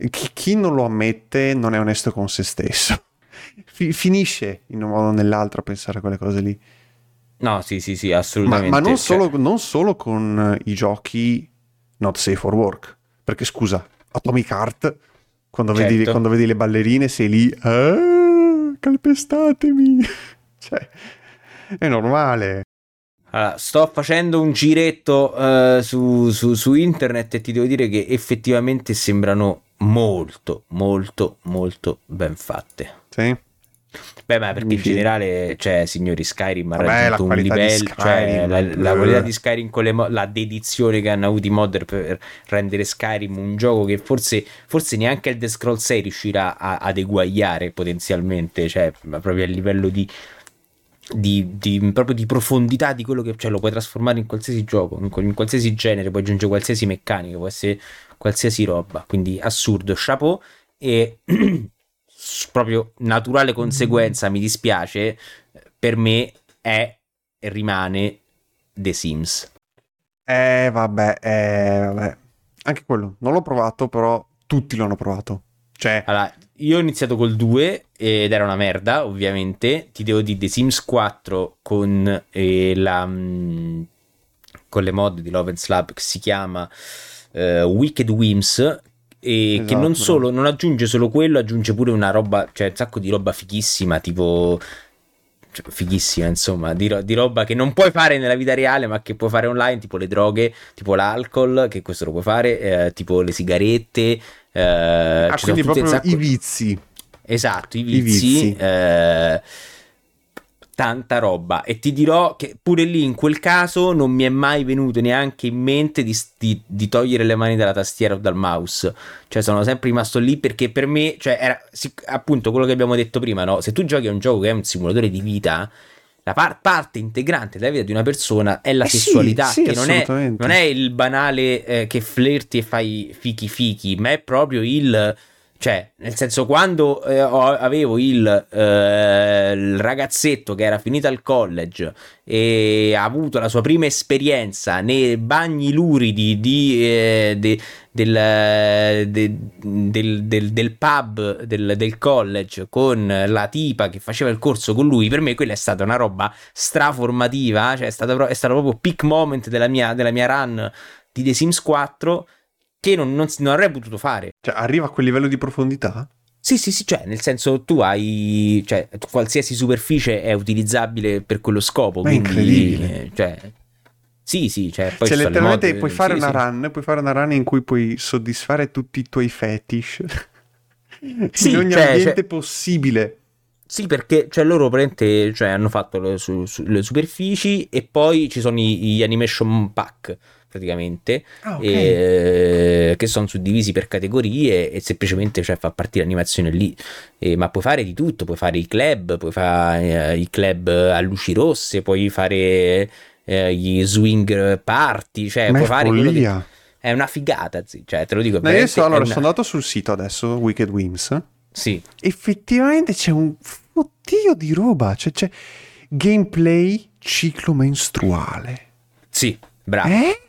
chi, chi non lo ammette non è onesto con se stesso. <laughs> Fi- finisce in un modo o nell'altro a pensare a quelle cose lì. No, sì, sì, sì, assolutamente. Ma, ma non, cioè- solo, non solo con i giochi not safe for work. Perché scusa, Atomic Heart, quando, vedi, Certo. quando vedi le ballerine sei lì, "Ah, calpestatemi. <laughs> cioè, è normale. Allora, sto facendo un giretto eh, su, su- su internet e ti devo dire che effettivamente sembrano molto, molto, molto ben fatte. Sì? Beh, ma perché in generale, cioè, signori, Skyrim ha Vabbè, raggiunto un livello, cioè, la, la eh. qualità di Skyrim con mo- la dedizione che hanno avuto i modder per rendere Skyrim un gioco che forse, forse neanche il The Scroll 6 riuscirà a- ad eguagliare potenzialmente, cioè, proprio a livello di, di, di- proprio di profondità di quello che cioè, lo puoi trasformare in qualsiasi gioco, in, in qualsiasi genere, puoi aggiungere qualsiasi meccanica, può essere qualsiasi roba, quindi assurdo, chapeau e <clears throat> proprio naturale conseguenza, mi dispiace, per me è e rimane The Sims. Eh, vabbè, eh, vabbè. Anche quello, non l'ho provato, però tutti l'hanno provato. Cioè, Allora, io ho iniziato col 2 ed era una merda, ovviamente. Ti devo dire The Sims 4 con eh, la mm, con le mod di Love and Slab che si chiama eh, Wicked Whims e che Esatto, non bravo. solo non aggiunge solo quello, aggiunge pure una roba, cioè un sacco di roba fighissima, tipo cioè, fighissima, insomma, di, ro- di roba che non puoi fare nella vita reale, ma che puoi fare online, tipo le droghe, tipo l'alcol, che questo lo puoi fare, eh, tipo le sigarette. Eh, ah, quindi proprio sacco- i vizi. Esatto, i I vizi. vizi. eh, tanta roba. E ti dirò che pure lì, in quel caso, non mi è mai venuto neanche in mente di, di- di togliere le mani dalla tastiera o dal mouse. Cioè, sono sempre rimasto lì perché per me, cioè, era appunto quello che abbiamo detto prima, no? Se tu giochi a un gioco che è un simulatore di vita. La par- parte integrante della vita di una persona è la Eh sessualità, sì, che non è, non è il banale eh, che flirti e fai fichi fichi, ma è proprio il cioè, nel senso, quando eh, avevo il, eh, il ragazzetto che era finito al college e ha avuto la sua prima esperienza nei bagni luridi di, eh, de- del, de- del- del- del pub del, del college con la tipa che faceva il corso con lui, per me quella è stata una roba straformativa, cioè è, stata è stato proprio peak moment della mia, della mia run di The Sims 4 che non, non, non avrei potuto fare. Cioè, arriva a quel livello di profondità? Sì, sì, sì, cioè, nel senso tu hai, cioè, qualsiasi superficie è utilizzabile per quello scopo, Ma è quindi, incredibile. eh, cioè, sì, sì, cioè, poi cioè, letteralmente mod- puoi fare sì, una sì. run, puoi fare una run in cui puoi soddisfare tutti i tuoi fetish <laughs> Sì, in ogni cioè, ambiente cioè- possibile. Sì, perché cioè, loro praticamente cioè, hanno fatto le, su- su- le superfici e poi ci sono i- gli animation pack, praticamente, Ah, ok. e- che sono suddivisi per categorie e semplicemente cioè, fa partire l'animazione lì. E- ma puoi fare di tutto, puoi fare i club, puoi fare eh, i club a luci rosse, puoi fare eh, gli swing party, cioè Ma è puoi fare quello che... È una figata, zi, cioè te lo dico. No, io so- allora, una- sono andato sul sito adesso, Wicked Whims. Sì, Effettivamente c'è un fottio di roba. Cioè, c'è gameplay ciclo menstruale. sì, bravo. Eh?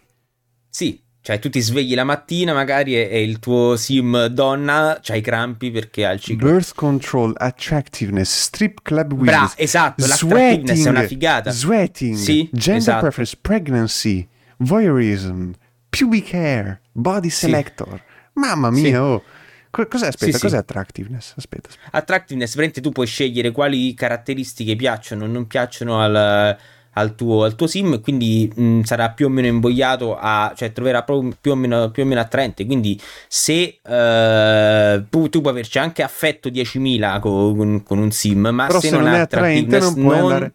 Sì, cioè tu ti svegli la mattina magari e, il tuo sim donna c'ha i crampi perché ha il ciclo. Birth control, attractiveness, strip club Bra, wheels, esatto, l'attractiveness è una figata. sweating, Sì, gender esatto. preference, pregnancy, voyeurism, pubic hair, body Sì. selector. Mamma mia, Sì. oh. Co- Cos'è, aspetta, Sì, sì. cos'è attractiveness? Aspetta, aspetta. Attractiveness, veramente tu puoi scegliere quali caratteristiche piacciono o non piacciono al, al tuo, al tuo sim, quindi mh, sarà più o meno invogliato a, cioè troverà proprio più o meno, più o meno attraente. Quindi se eh, tu, tu puoi averci anche affetto 10.000 con, con- un sim, ma Però se, se non è attraente non puoi andare-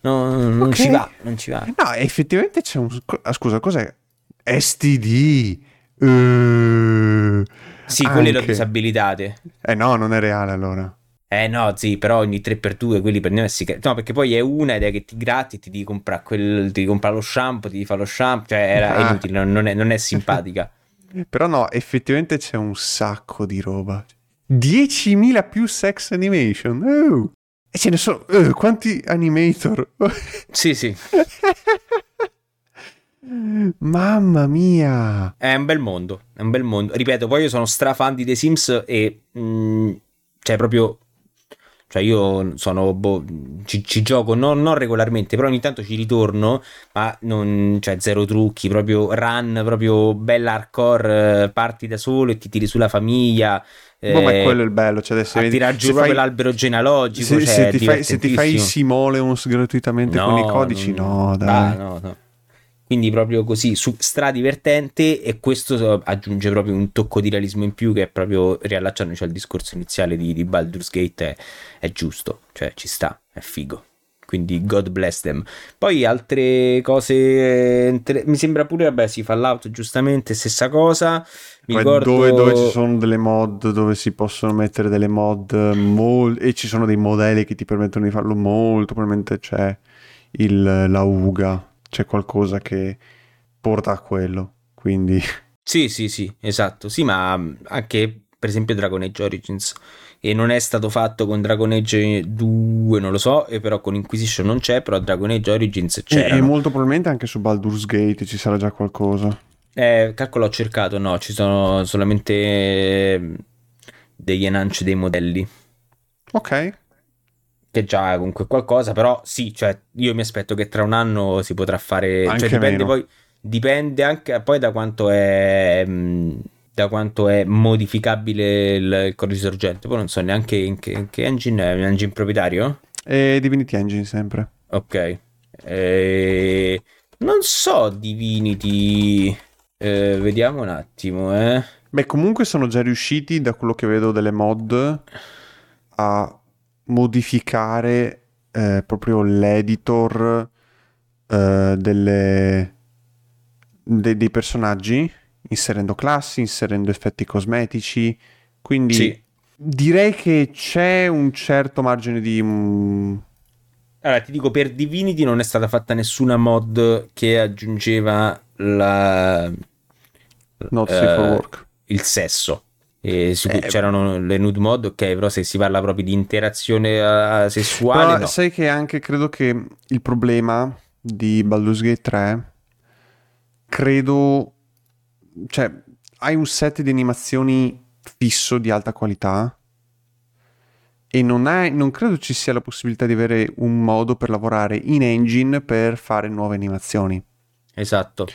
no, non Ok. ci va, non ci va. No, effettivamente c'è un... ah, scusa, cos'è? STD. Eh, Sì, quelle le disabilitate. Eh no, non è reale allora. Eh no, sì, però ogni 3x2 quelli prendiamo e si... No, perché poi è una ed è che ti gratti e ti devi comprare quel... comprare lo shampoo, ti devi fare lo shampoo, cioè era Ah. inutile, non, non è, non è simpatica. <laughs> Però no, effettivamente c'è un sacco di roba. 10.000 più sex animation. Oh. E ce ne sono... Uh, quanti animator? <laughs> sì, sì. <laughs> Mamma mia! È un bel mondo, è un bel mondo. Ripeto, poi io sono strafan di The Sims e... Mh, mm, cioè, proprio... Cioè, io sono... Boh, ci, ci, gioco non, non, regolarmente, però ogni tanto ci ritorno, ma non... Cioè, zero trucchi, proprio run, proprio bella hardcore, eh, parti da solo e ti tiri sulla famiglia. Boh, ma quello è il bello. Cioè adesso a tirar giù fai... l'albero genealogico. Se, cioè, se, ti fai, se, ti fai, Simoleons gratuitamente no, con i codici, non... no, dai. Ah, no, no quindi proprio così su, stradivertente e questo aggiunge proprio un tocco di realismo in più che è proprio riallacciandoci al discorso iniziale di, di Baldur's Gate è, è, giusto, cioè ci sta, è figo. Quindi God bless them. Poi altre cose. Mi sembra pure, vabbè, si fa l'auto giustamente, stessa cosa. Mi ricordo... dove, dove, ci sono delle mod, dove si possono mettere delle mod mol- e ci sono dei modelli che ti permettono di farlo molto. Probabilmente c'è il, la UGA c'è qualcosa che porta a quello. Quindi... <laughs> Sì, sì, sì, esatto. Sì, ma mm, anche per esempio Dragon Age Origins. E non è stato fatto con Dragon Age 2, non lo so, e però con Inquisition non c'è, però Dragon Age Origins c'è. E, molto probabilmente anche su Baldur's Gate ci sarà già qualcosa. Eh, calcolo ho cercato, no, ci sono solamente mm, degli enance dei modelli. Ok che già comunque qualcosa, però sì, cioè io mi aspetto che tra un anno si potrà fare, cioè, anche cioè dipende meno. poi dipende anche poi da quanto è mm, da quanto è modificabile il, il codice sorgente. Poi non so neanche in che, in che engine è, un engine proprietario? È Divinity Engine sempre. Ok. E... Non so Divinity eh, vediamo un attimo, eh. Beh, comunque sono già riusciti da quello che vedo delle mod a modificare eh, proprio l'editor eh, delle, de, dei personaggi, inserendo classi, inserendo effetti cosmetici. Quindi sì. direi che c'è un certo margine di... Um... Allora, ti dico, per Divinity non è stata fatta nessuna mod che aggiungeva la... Not uh, for work. Il sesso. E su eh, c'erano le nude mod, ok, però se si parla proprio di interazione uh, sessuale. No. sai che anche credo che il problema di Baldur's Gate 3 credo cioè hai un set di animazioni fisso di alta qualità e non, hai, non credo ci sia la possibilità di avere un modo per lavorare in engine per fare nuove animazioni. Esatto.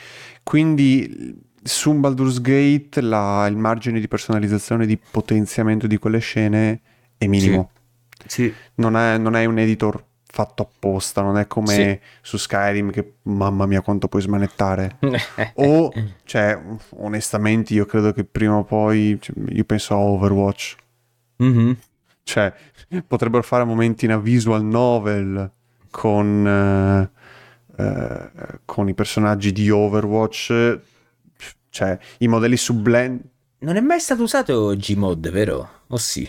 Quindi su un Baldur's Gate la, il margine di personalizzazione, di potenziamento di quelle scene è minimo. Sì. sì. Non, è, non, è, un editor fatto apposta, non è come sì. su Skyrim che mamma mia quanto puoi smanettare. <laughs> o, cioè, onestamente io credo che prima o poi, cioè, io penso a Overwatch. Mm-hmm. Cioè, potrebbero fare momenti in a visual novel con... Uh, Uh, con i personaggi di Overwatch cioè, i modelli su Blend... Non è mai stato usato Gmod, vero? O sì?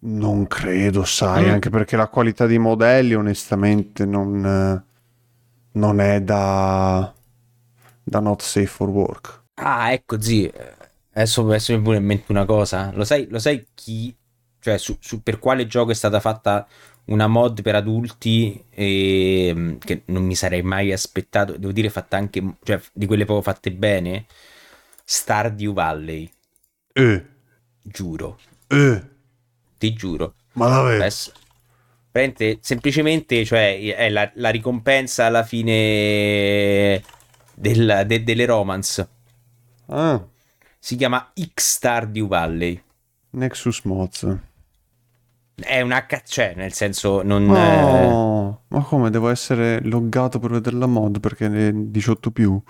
Non credo, sai, mm. anche perché la qualità dei modelli onestamente non, non è da, da not safe for work. Ah, ecco, zi, adesso, adesso mi viene in mente una cosa. Lo sai, lo sai chi, cioè su, su, per quale gioco è stata fatta una mod per adulti e, che non mi sarei mai aspettato, devo dire fatta anche, cioè di quelle proprio fatte bene? Stardew Valley. Eh. Giuro. Eh. Ti giuro. Ma davvero? Adesso, semplicemente, cioè, è la, la ricompensa alla fine del, de, delle romance. Ah. Si chiama X Stardew Valley. Nexus Mods. È un H, cioè, nel senso, non... No, ma come, devo essere loggato per vedere la mod perché è 18 più?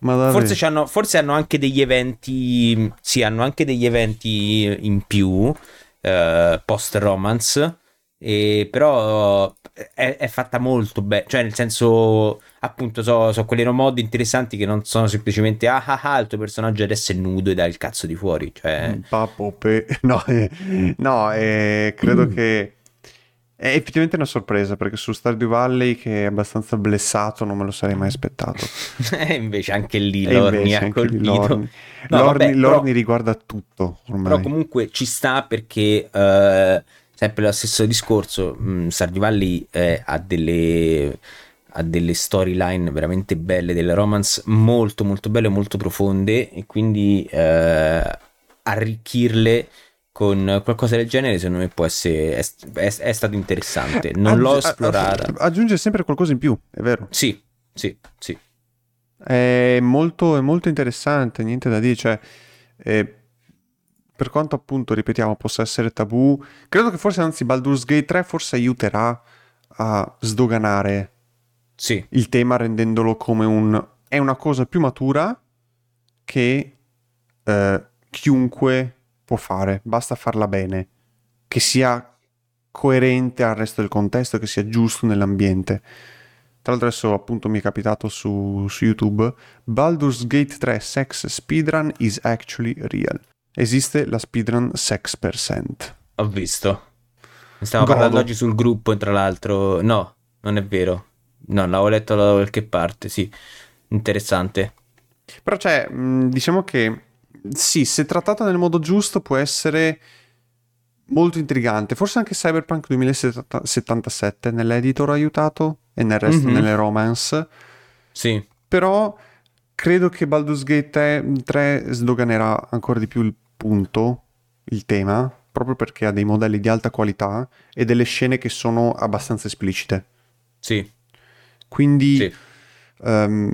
Forse, hanno, forse, hanno, anche degli eventi. Sì, hanno anche degli eventi in più. Eh, post romance. E, però è, è, fatta molto bene. Cioè, nel senso, appunto, so, so quelle mod interessanti che non sono semplicemente ah ah ah, il tuo personaggio adesso è nudo e dà il cazzo di fuori. Cioè... Papo, pe... <laughs> no, eh, no eh, credo mm. che è effettivamente una sorpresa perché su Stardew Valley che è abbastanza blessato non me lo sarei mai aspettato. <laughs> e invece anche lì Lorni ha colpito. Lorni, no, Lorni, vabbè, Lorni però, riguarda tutto ormai. Però comunque ci sta perché uh, sempre lo stesso discorso, mh, mm, Stardew Valley eh, ha delle ha delle storyline veramente belle, delle romance molto molto belle, molto profonde e quindi eh, arricchirle con qualcosa del genere secondo me può essere è, è, è stato interessante. Non Aggi- l'ho esplorata aggiunge sempre qualcosa in più è vero? Sì sì sì. È molto, è molto interessante niente da dire cioè eh, per quanto appunto ripetiamo possa essere tabù credo che forse anzi Baldur's Gate 3 forse aiuterà a sdoganare sì. il tema rendendolo come un... è una cosa più matura che eh, chiunque può fare, basta farla bene, che sia coerente al resto del contesto, che sia giusto nell'ambiente. Tra l'altro adesso appunto mi è capitato su, su YouTube, Baldur's Gate 3 Sex Speedrun is actually real. Esiste la speedrun sex percent. Ho visto. Stiamo Godo. parlando oggi sul gruppo, tra l'altro. No, non è vero. No, l'avevo letto da qualche parte, sì. Interessante. Però cioè, diciamo che sì, se trattata nel modo giusto può essere molto intrigante. Forse anche Cyberpunk 2077 nell'editor ha aiutato e nel resto mm-hmm. nelle romance. Sì. Però credo che Baldur's Gate 3 sdoganerà ancora di più il punto, il tema, proprio perché ha dei modelli di alta qualità e delle scene che sono abbastanza esplicite. Sì. Quindi sì. Um,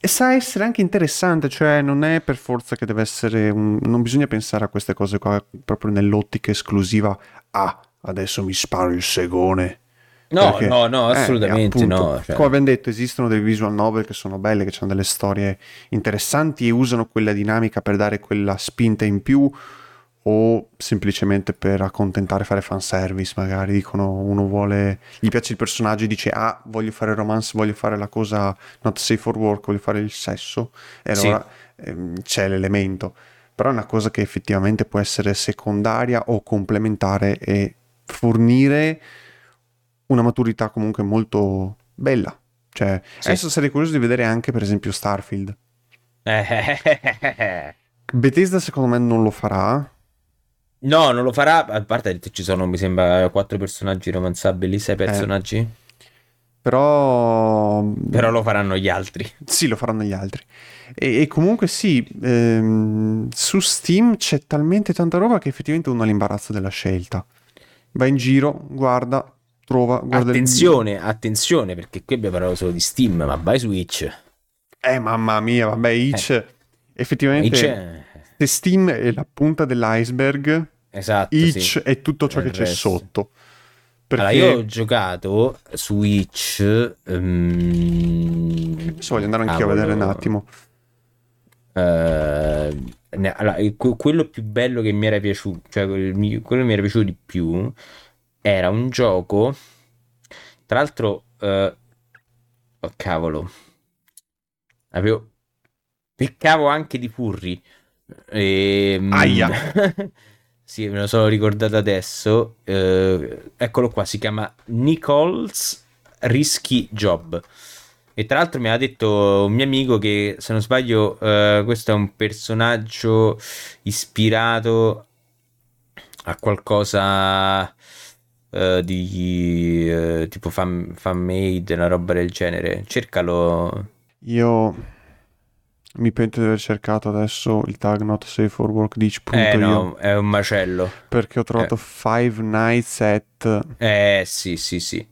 sa essere anche interessante, cioè non è per forza che deve essere un... non bisogna pensare a queste cose qua proprio nell'ottica esclusiva, ah, adesso mi sparo il segone. No, Perché, no, no, eh, assolutamente eh, appunto, no. Cioè... Come abbiamo detto, esistono dei visual novel che sono belle, che hanno delle storie interessanti e usano quella dinamica per dare quella spinta in più o semplicemente per accontentare, fare fanservice, magari dicono uno vuole, gli piace il personaggio e dice ah voglio fare romance, voglio fare la cosa not safe for work, voglio fare il sesso e allora sì. ehm, c'è l'elemento, però è una cosa che effettivamente può essere secondaria o complementare e fornire una maturità comunque molto bella. Cioè, sì. adesso sarei curioso di vedere anche per esempio Starfield. <laughs> Bethesda secondo me non lo farà No, non lo farà. A parte ci sono, mi sembra, quattro personaggi romanzabili, sei eh. personaggi. Eh. Però... Però lo faranno gli altri. Sì, lo faranno gli altri. E, e comunque sì, ehm, su Steam c'è talmente tanta roba che effettivamente uno ha l'imbarazzo della scelta. Va in giro, guarda, trova, guarda Attenzione, il... attenzione, perché qui abbiamo parlato solo di Steam, ma vai su Itch. Eh, mamma mia, vabbè, Itch... Eh. Effettivamente... Itch... Se Steam è la punta dell'iceberg, Esatto. Itch sì. è tutto ciò che c'è sotto. Perché... Allora, io ho giocato su Itch. Um... Adesso voglio andare anch'io ah, a vedere un attimo. Uh, ne, allora, quello più bello che mi era piaciuto, cioè quello che mi era piaciuto di più, era un gioco. Tra l'altro, uh, oh cavolo, avevo. Peccavo anche di furri. E, ehm, Aia. <laughs> Sì, me lo sono ricordato adesso. Eh, eccolo qua, si chiama Nichols Risky Job. E tra l'altro mi ha detto un mio amico che, se non sbaglio, eh, questo è un personaggio ispirato a qualcosa eh, di eh, tipo fan, made, una roba del genere. Cercalo. Io mi pento di aver cercato adesso il tag not safe for work di Eh no, è un macello. Perché ho trovato eh. Five Nights at... Eh sì, sì, sì.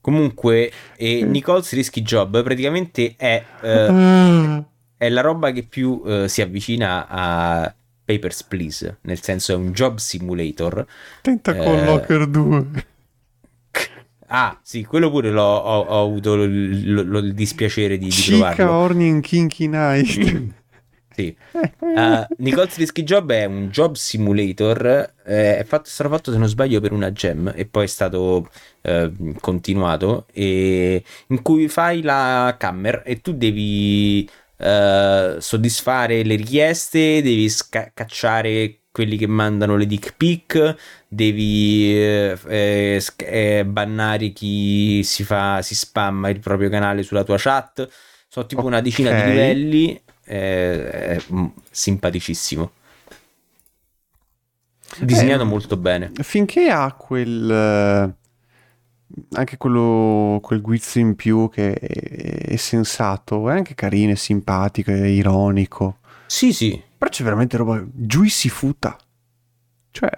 Comunque, e Nicole's Risky Job praticamente è, eh, è la roba che più eh, si avvicina a Papers, Please. Nel senso è un job simulator. Tenta con eh, Locker 2. Ah, sì, quello pure l'ho, ho, ho avuto il, il, il, dispiacere di, di Chica provarlo. Orning Kinky Night. <laughs> sì. Uh, <laughs> Nicole's Risky Job è un job simulator, eh, è, fatto, è stato fatto se non sbaglio per una gem e poi è stato eh, continuato e, in cui fai la camera e tu devi eh, soddisfare le richieste, devi sca- cacciare quelli che mandano le dick pic, devi eh, eh, eh, bannare chi si fa, si spamma il proprio canale sulla tua chat. Sono tipo okay. una decina di livelli, è simpaticissimo. disegnato molto bene. Finché ha quel... eh, anche quello, quel guizzo in più che è, è sensato, è anche carino, è simpatico, è ironico. Sì, sì. Però c'è veramente roba juicy futa. Cioè,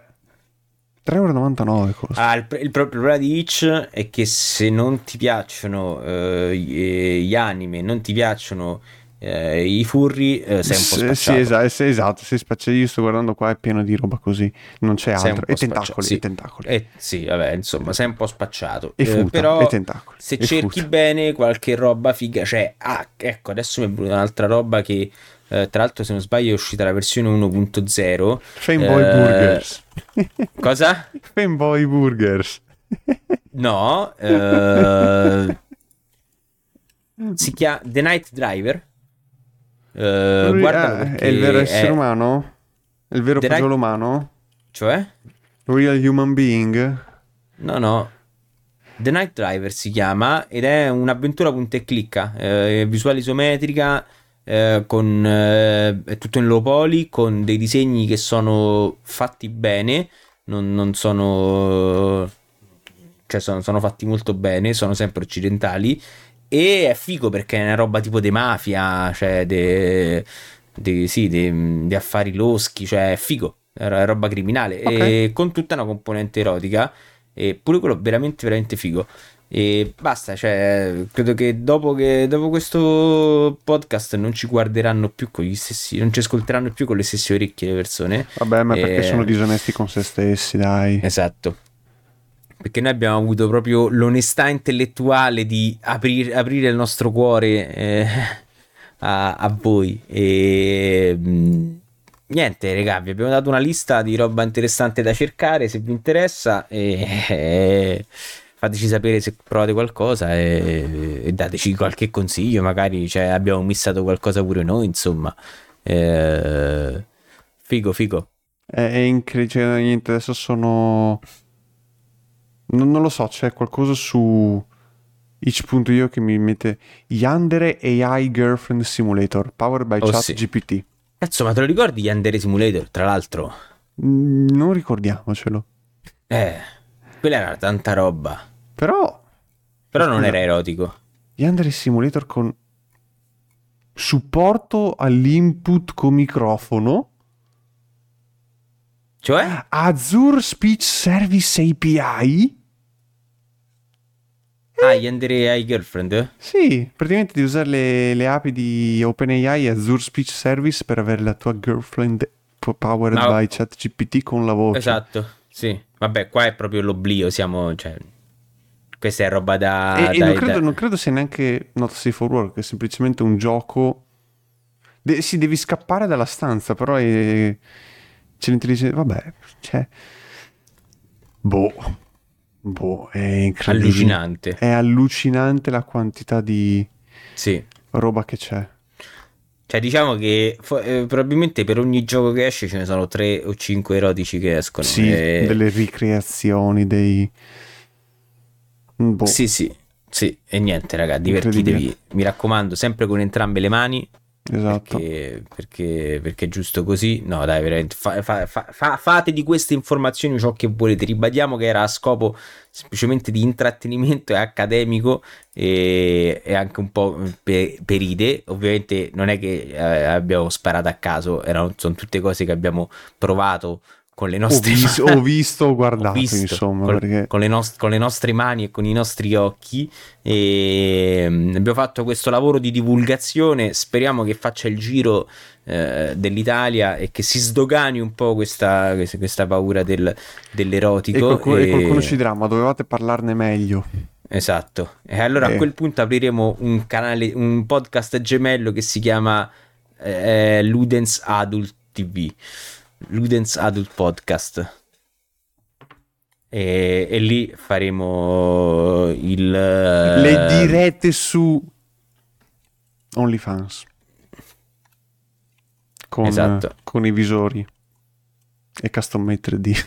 3,99€ costa. Ah, il, il il problema di Itch è che se non ti piacciono eh, gli, gli anime, non ti piacciono eh, i furri, eh, sei un po' spacciato. sì, esatto, sì, esatto, sei spacciato. Io sto guardando qua, è pieno di roba così. Non c'è altro. E tentacoli, sì. e tentacoli. Eh, sì, vabbè, insomma, sei un po' spacciato. E Eh, futa, però e tentacoli. se e cerchi futa. bene qualche roba figa, cioè, ah, ecco, adesso mi è venuta un'altra roba che, eh, tra l'altro, se non sbaglio, è uscita la versione 1.0. Fanboy Eh, Burgers. Cosa? Fanboy Burgers. No, eh, si chiama The Night Driver. Eh, Lui- ah, è il vero essere è- umano? È il vero The fagiolo Night- umano? Cioè? Real human being? No, no. The Night Driver si chiama ed è un'avventura punta e clicca, eh, visuale isometrica, eh, con, eh, è tutto in low poly, con dei disegni che sono fatti bene, non, non sono... cioè sono, sono fatti molto bene, sono sempre occidentali e è figo perché è una roba tipo di mafia, cioè de, de- sì, de- di affari loschi, cioè è figo, è ro- è roba criminale Ok. e con tutta una componente erotica e pure quello veramente veramente figo. E basta, cioè, credo che dopo, che dopo questo podcast non ci guarderanno più con gli stessi, non ci ascolteranno più con le stesse orecchie le persone. Vabbè, ma perché Eh, sono disonesti con se stessi, dai. Esatto. Perché noi abbiamo avuto proprio l'onestà intellettuale di aprir- aprire il nostro cuore eh, a, a voi. E mh, niente, raga, vi abbiamo dato una lista di roba interessante da cercare se vi interessa. E, e fateci sapere se provate qualcosa e, e dateci qualche consiglio. Magari cioè, abbiamo missato qualcosa pure noi. Insomma, Eh, figo, figo. È, è incredibile, cioè, niente, adesso sono... Non, non lo so, c'è qualcosa su itch.io che mi mette Yandere AI Girlfriend Simulator, powered by Oh, chat sì. GPT. Cazzo, ma te lo ricordi Yandere Simulator? Tra l'altro, Mm, Non ricordiamocelo. eh, quella era tanta roba. Però Però non era erotico. Yandere Simulator con supporto all'input con microfono, Cioè? Azure Speech Service API. Ah, Yandere ai girlfriend? Sì, praticamente di usare le, le API di OpenAI e Azure Speech Service per avere la tua girlfriend po- powered No. by ChatGPT con la voce. Esatto, sì. Vabbè, qua è proprio l'oblio, siamo... Cioè, questa è roba da... E, e da- non, credo, da- non credo sia neanche Not Safe for Work, è semplicemente un gioco. De- sì, devi scappare dalla stanza, però è... c'è l'intelligenza. Vabbè, c'è. Boh. Boh, è incredibile. Allucinante. È allucinante la quantità di Sì. roba che c'è. Cioè, diciamo che eh, probabilmente per ogni gioco che esce ce ne sono 3 o 5 erotici che escono. Sì, E- delle ricreazioni, dei. Boh. Sì, sì, sì. E niente, raga, divertitevi. Mi raccomando, sempre con entrambe le mani. Esatto. Perché, perché, perché è giusto così. No, dai, veramente. fa- fa- fa- fate di queste informazioni ciò che volete. Ribadiamo che era a scopo semplicemente di intrattenimento e accademico e, e anche un po' per, per idee. Ovviamente non è che eh, abbiamo sparato a caso, erano, sono tutte cose che abbiamo provato con le Ho, nostre vis- mani. ho visto, ho guardato, Ho visto, insomma, con, perché con le nost- con le nostre mani e con i nostri occhi e mm, abbiamo fatto questo lavoro di divulgazione speriamo che faccia il giro eh, dell'Italia e che si sdogani un po' questa, questa- paura del- e dell'erotico qualcuno, e e- qualcuno ci dirà, ma dovevate parlarne meglio. esatto e allora a Eh. quel punto apriremo un canale un podcast gemello che si chiama eh, Ludens Adult TV Ludens Adult Podcast e, e lì faremo il Le dirette su OnlyFans. Con, Esatto. con i visori e custom made 3D.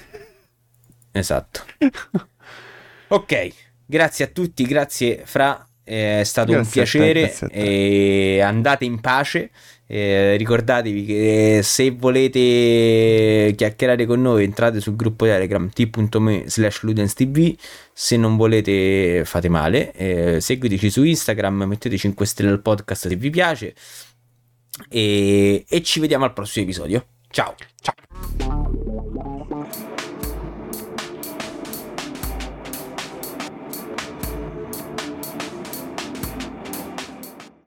esatto <laughs> ok grazie a tutti grazie Fra è stato un Grazie te, piacere te. andate in pace Eh, ricordatevi che se volete chiacchierare con noi entrate sul gruppo Telegram t.me slash ludenstv se non volete fate male. Eh, seguiteci su Instagram mettete 5 stelle al podcast se vi piace. E, e ci vediamo al prossimo episodio. Ciao. Ciao